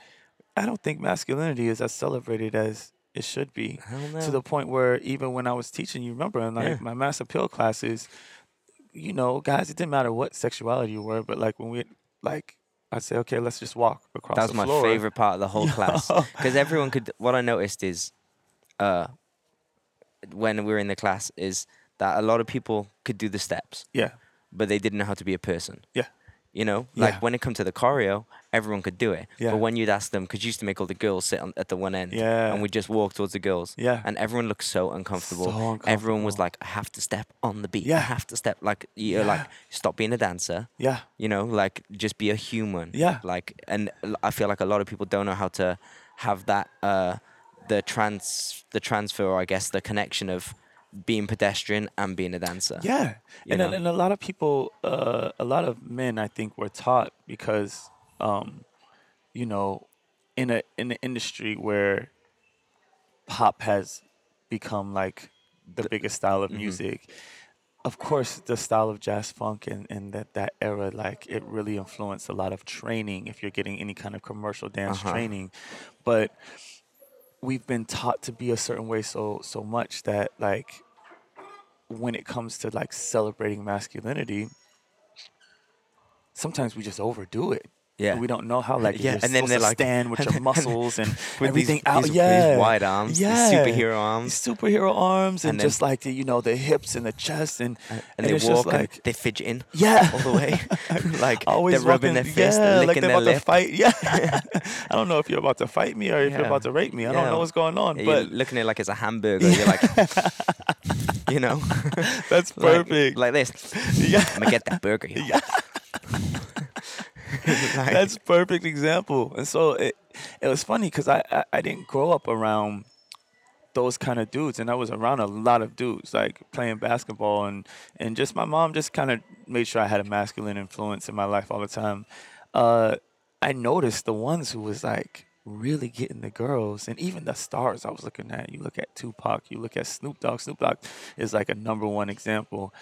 C: I don't think masculinity is as celebrated as it should be to the point where even when I was teaching, you remember in like
B: Yeah.
C: my mass appeal classes, you know, guys, it didn't matter what sexuality you were, but like when we like, I'd say, okay, let's just walk across
B: that was my
C: floor.
B: favorite part of the whole class because everyone could. What I noticed is, uh, when we were in the class, is that a lot of people could do the steps,
C: Yeah,
B: but they didn't know how to be a person.
C: yeah,
B: You know, like
C: Yeah.
B: when it come to the choreo, everyone could do it.
C: Yeah.
B: But when you'd ask them, because you used to make all the girls sit on, at the one end,
C: Yeah.
B: and we just walk towards the girls,
C: yeah.
B: and everyone looked so uncomfortable.
C: So
B: Everyone was
C: uncomfortable.
B: like, "I have to step on the beat. I have to step." Like you're like, stop being a dancer.
C: yeah,
B: You know, like just be a human.
C: Yeah.
B: Like, and I feel like a lot of people don't know how to have that, uh, the trans, the transfer, or I guess the connection of being pedestrian and being a dancer.
C: yeah. And,
B: know?
C: and a lot of people, uh, a lot of men, I think, were taught because, um, you know, in a in an industry where pop has become like the biggest style of
B: mhm.
C: music. Of course, the style of jazz funk and, and that, that era, like it really influenced a lot of training if you're getting any kind of commercial dance
B: Uh-huh.
C: training. But we've been taught to be a certain way so so much that like when it comes to like celebrating masculinity, sometimes we just overdo it.
B: Yeah.
C: We don't know how like
B: Yeah, and then they're like-
C: stand with your muscles and
B: With
C: everything
B: these,
C: out.
B: these,
C: yeah,
B: these wide arms,
C: yeah.
B: these superhero arms,
C: These superhero arms and,
B: And then-
C: just like the, you know the hips and the chest and
B: and,
C: and
B: they walk and
C: like-
B: they fidgeting
C: yeah
B: all the way, like
C: always
B: they're rubbing their fist,
C: yeah,
B: they're
C: like
B: licking
C: they're
B: their
C: about to
B: lip.
C: fight. Yeah, I don't know if you're about to fight me or if you're about to rape me. I don't know what's going on,
B: Yeah,
C: but
B: you're looking at it like it's a hamburger. You're like, you know,
C: that's perfect.
B: Like, this.
C: yeah,
B: I'm gonna get that burger. yo.
C: Yeah.
B: Like-
C: that's perfect example. And so it it was funny because I, I I didn't grow up around those kind of dudes, and I was around a lot of dudes like playing basketball and and just my mom just kind of made sure I had a masculine influence in my life all the time. Uh, I noticed the ones who was like really getting the girls and even the stars I was looking at. You look at Tupac, you look at Snoop Dogg. Snoop Dogg is like a number one example.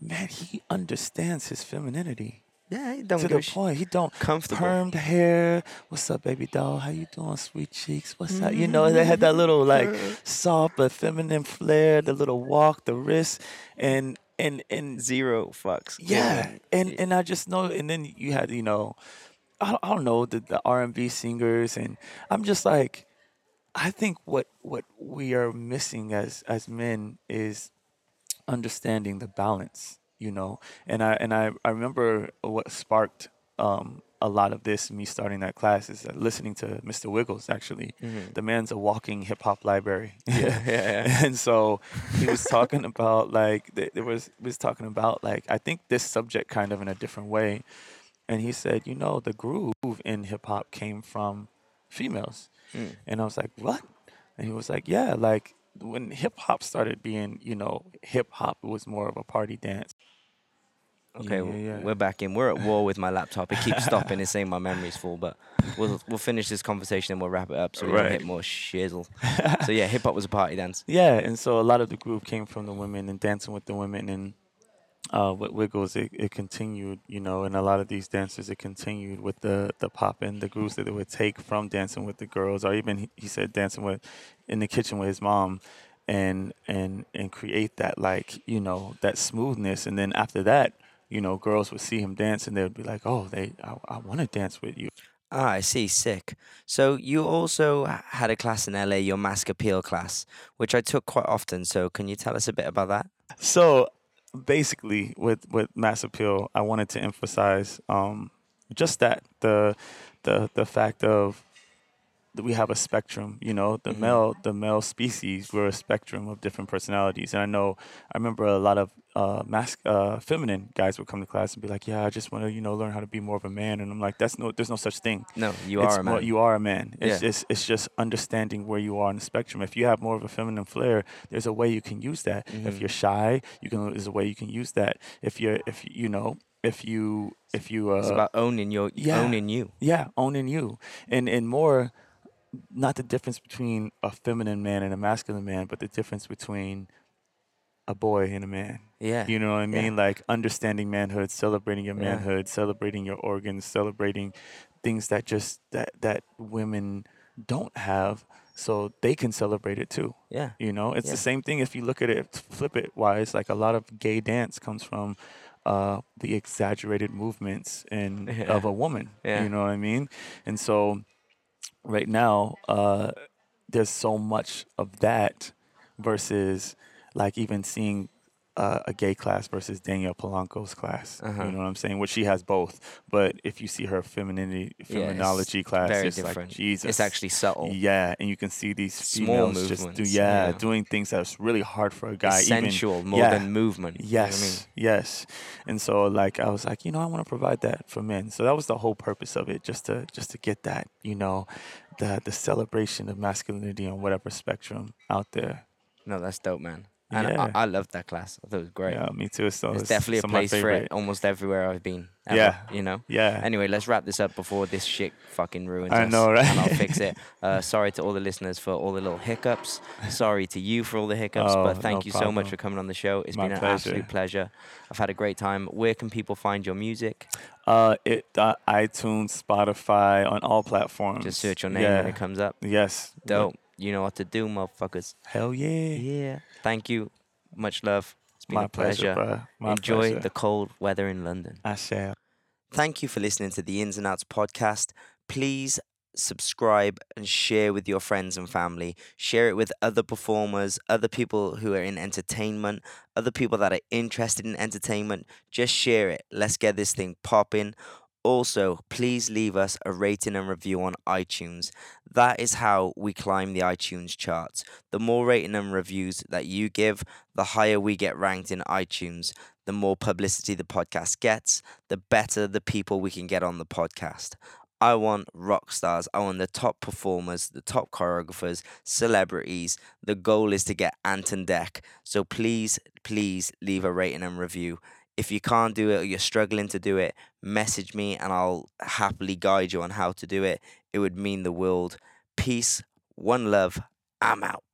C: Man, he understands his femininity
B: Yeah, he don't
C: to the point. He don't
B: comfortable.
C: permed hair. What's up, baby doll? How you doing, sweet cheeks? What's up? You know, they had that mm-hmm. little like soft but feminine flair, the little walk, the wrist, and and and
B: Zero fucks.
C: yeah, and and I just know, and then you had you know, I don't, know the the R and B singers, and I'm just like, I think what what we are missing as as men is understanding the balance, you know, and I and I I remember what sparked um a lot of this me starting that class is uh, listening to Mr. Wiggles actually. The man's a walking hip hop library.
B: Mm-hmm. Yeah, yeah, yeah.
C: and so he was talking about like there was was talking about like I think this subject kind of in a different way, and he said, you know, the groove in hip hop came from females,
B: Mm.
C: and I was like, what? And he was like, yeah, like when hip hop started being, you know, hip hop, was more of a party dance.
B: Okay,
C: Yeah,
B: w-
C: yeah.
B: we're back in. We're at war with my laptop. It keeps stopping. It's saying my memory's full, but we'll we'll finish this conversation and we'll wrap it up so we don't hit more shizzle. so yeah, hip hop was a party dance.
C: Yeah, and so a lot of the groove came from the women and dancing with the women and uh, with Wiggles, it, it continued, you know, and a lot of these dancers, it continued with the the pop and the grooves that they would take from dancing with the girls, or even he, he said dancing with in the kitchen with his mom, and and and create that like you know that smoothness, and then after that, you know, girls would see him dance and they would be like, oh, they I, I want to dance with you.
B: Ah, I see. Sick. So you also had a class in LA, your mass appeal class, which I took quite often. So can you tell us a bit about that?
C: So basically, with with mass appeal, I wanted to emphasize um, just that the the the fact of we have a spectrum. You know, the
B: Mhm.
C: male the male species we're a spectrum of different personalities, and I know I remember a lot of uh, uh, feminine guys would come to class and be like, "Yeah, I just want to you know learn how to be more of a man," and I'm like, "That's no, there's no such thing."
B: No, you
C: it's
B: are a man.
C: More, you are a man. It's
B: Yeah.
C: just it's just understanding where you are on the spectrum. If you have more of a feminine flair, there's a way you can use that. If
B: Mhm.
C: you're shy, you can there's a way you can use that. If you're if you know if you if you uh,
B: it's about owning your
C: yeah.
B: owning you.
C: yeah owning you and and more not the difference between a feminine man and a masculine man, but the difference between a boy and a man.
B: Yeah.
C: You know what I
B: Yeah.
C: mean? Like understanding manhood, celebrating your
B: Yeah.
C: manhood, celebrating your organs, celebrating things that just that that women don't have, so they can celebrate it too.
B: yeah.
C: You know, it's
B: Yeah.
C: the same thing if you look at it, flip it wise. Like a lot of gay dance comes from uh, the exaggerated movements and
B: Yeah.
C: of a woman.
B: Yeah.
C: You know what I mean? And so, right now, uh, there's so much of that versus like even seeing uh, a gay class versus Danielle Polanco's class.
B: Uh-huh.
C: You know what I'm saying? Which she has both, but if you see her femininity,
B: Yeah, it's
C: feminology class,
B: Very
C: it's
B: different.
C: like Jesus.
B: It's actually subtle.
C: Yeah, and you can see these
B: Small
C: females just do
B: movements,
C: yeah,
B: yeah.
C: doing things that's really hard for a guy. Even,
B: more
C: yeah,
B: than movement. you know I
C: Yes,
B: mean?
C: yes. And so like I was like, you know, I want to provide that for men. So that was the whole purpose of it, just to just to get that, you know, the the celebration of masculinity on whatever spectrum out there.
B: No, that's dope, man. And
C: Yeah.
B: I, I loved that class. I thought it was great.
C: Yeah, me too. So it's
B: definitely a
C: some of my
B: place for it almost everywhere I've been. ever,
C: Yeah.
B: You know?
C: Yeah.
B: Anyway, let's wrap this up before this shit fucking ruins
C: I
B: us.
C: know, right?
B: And I'll fix it. Uh, sorry to all the listeners for all the little hiccups. Sorry to you for all the hiccups.
C: Oh,
B: but thank
C: no
B: you so much for coming on the show. It's
C: My
B: been an
C: pleasure.
B: absolute pleasure. I've had a great time. Where can people find your music?
C: Uh, it uh, iTunes, Spotify, on all platforms.
B: Just search your name
C: yeah.
B: when it comes up.
C: Yes.
B: Dope. You know what to do, motherfuckers.
C: Hell yeah.
B: Yeah. Thank you. Much love. It's been
C: My
B: a pleasure.
C: pleasure. My
B: Enjoy
C: pleasure.
B: the cold weather in London.
C: I shall.
B: Thank you for listening to the Ins and Outs podcast. Please subscribe and share with your friends and family. Share it with other performers, other people who are in entertainment, other people that are interested in entertainment. Just share it. Let's get this thing popping. Also, please leave us a rating and review on iTunes. That is how we climb the iTunes charts. The more rating and reviews that you give, the higher we get ranked in iTunes. The more publicity the podcast gets, the better the people we can get on the podcast. I want rock stars. I want the top performers, the top choreographers, celebrities. The goal is to get Ant and Dec. So please, please leave a rating and review. If you can't do it or you're struggling to do it, message me and I'll happily guide you on how to do it. It would mean the world. Peace, one love. I'm out.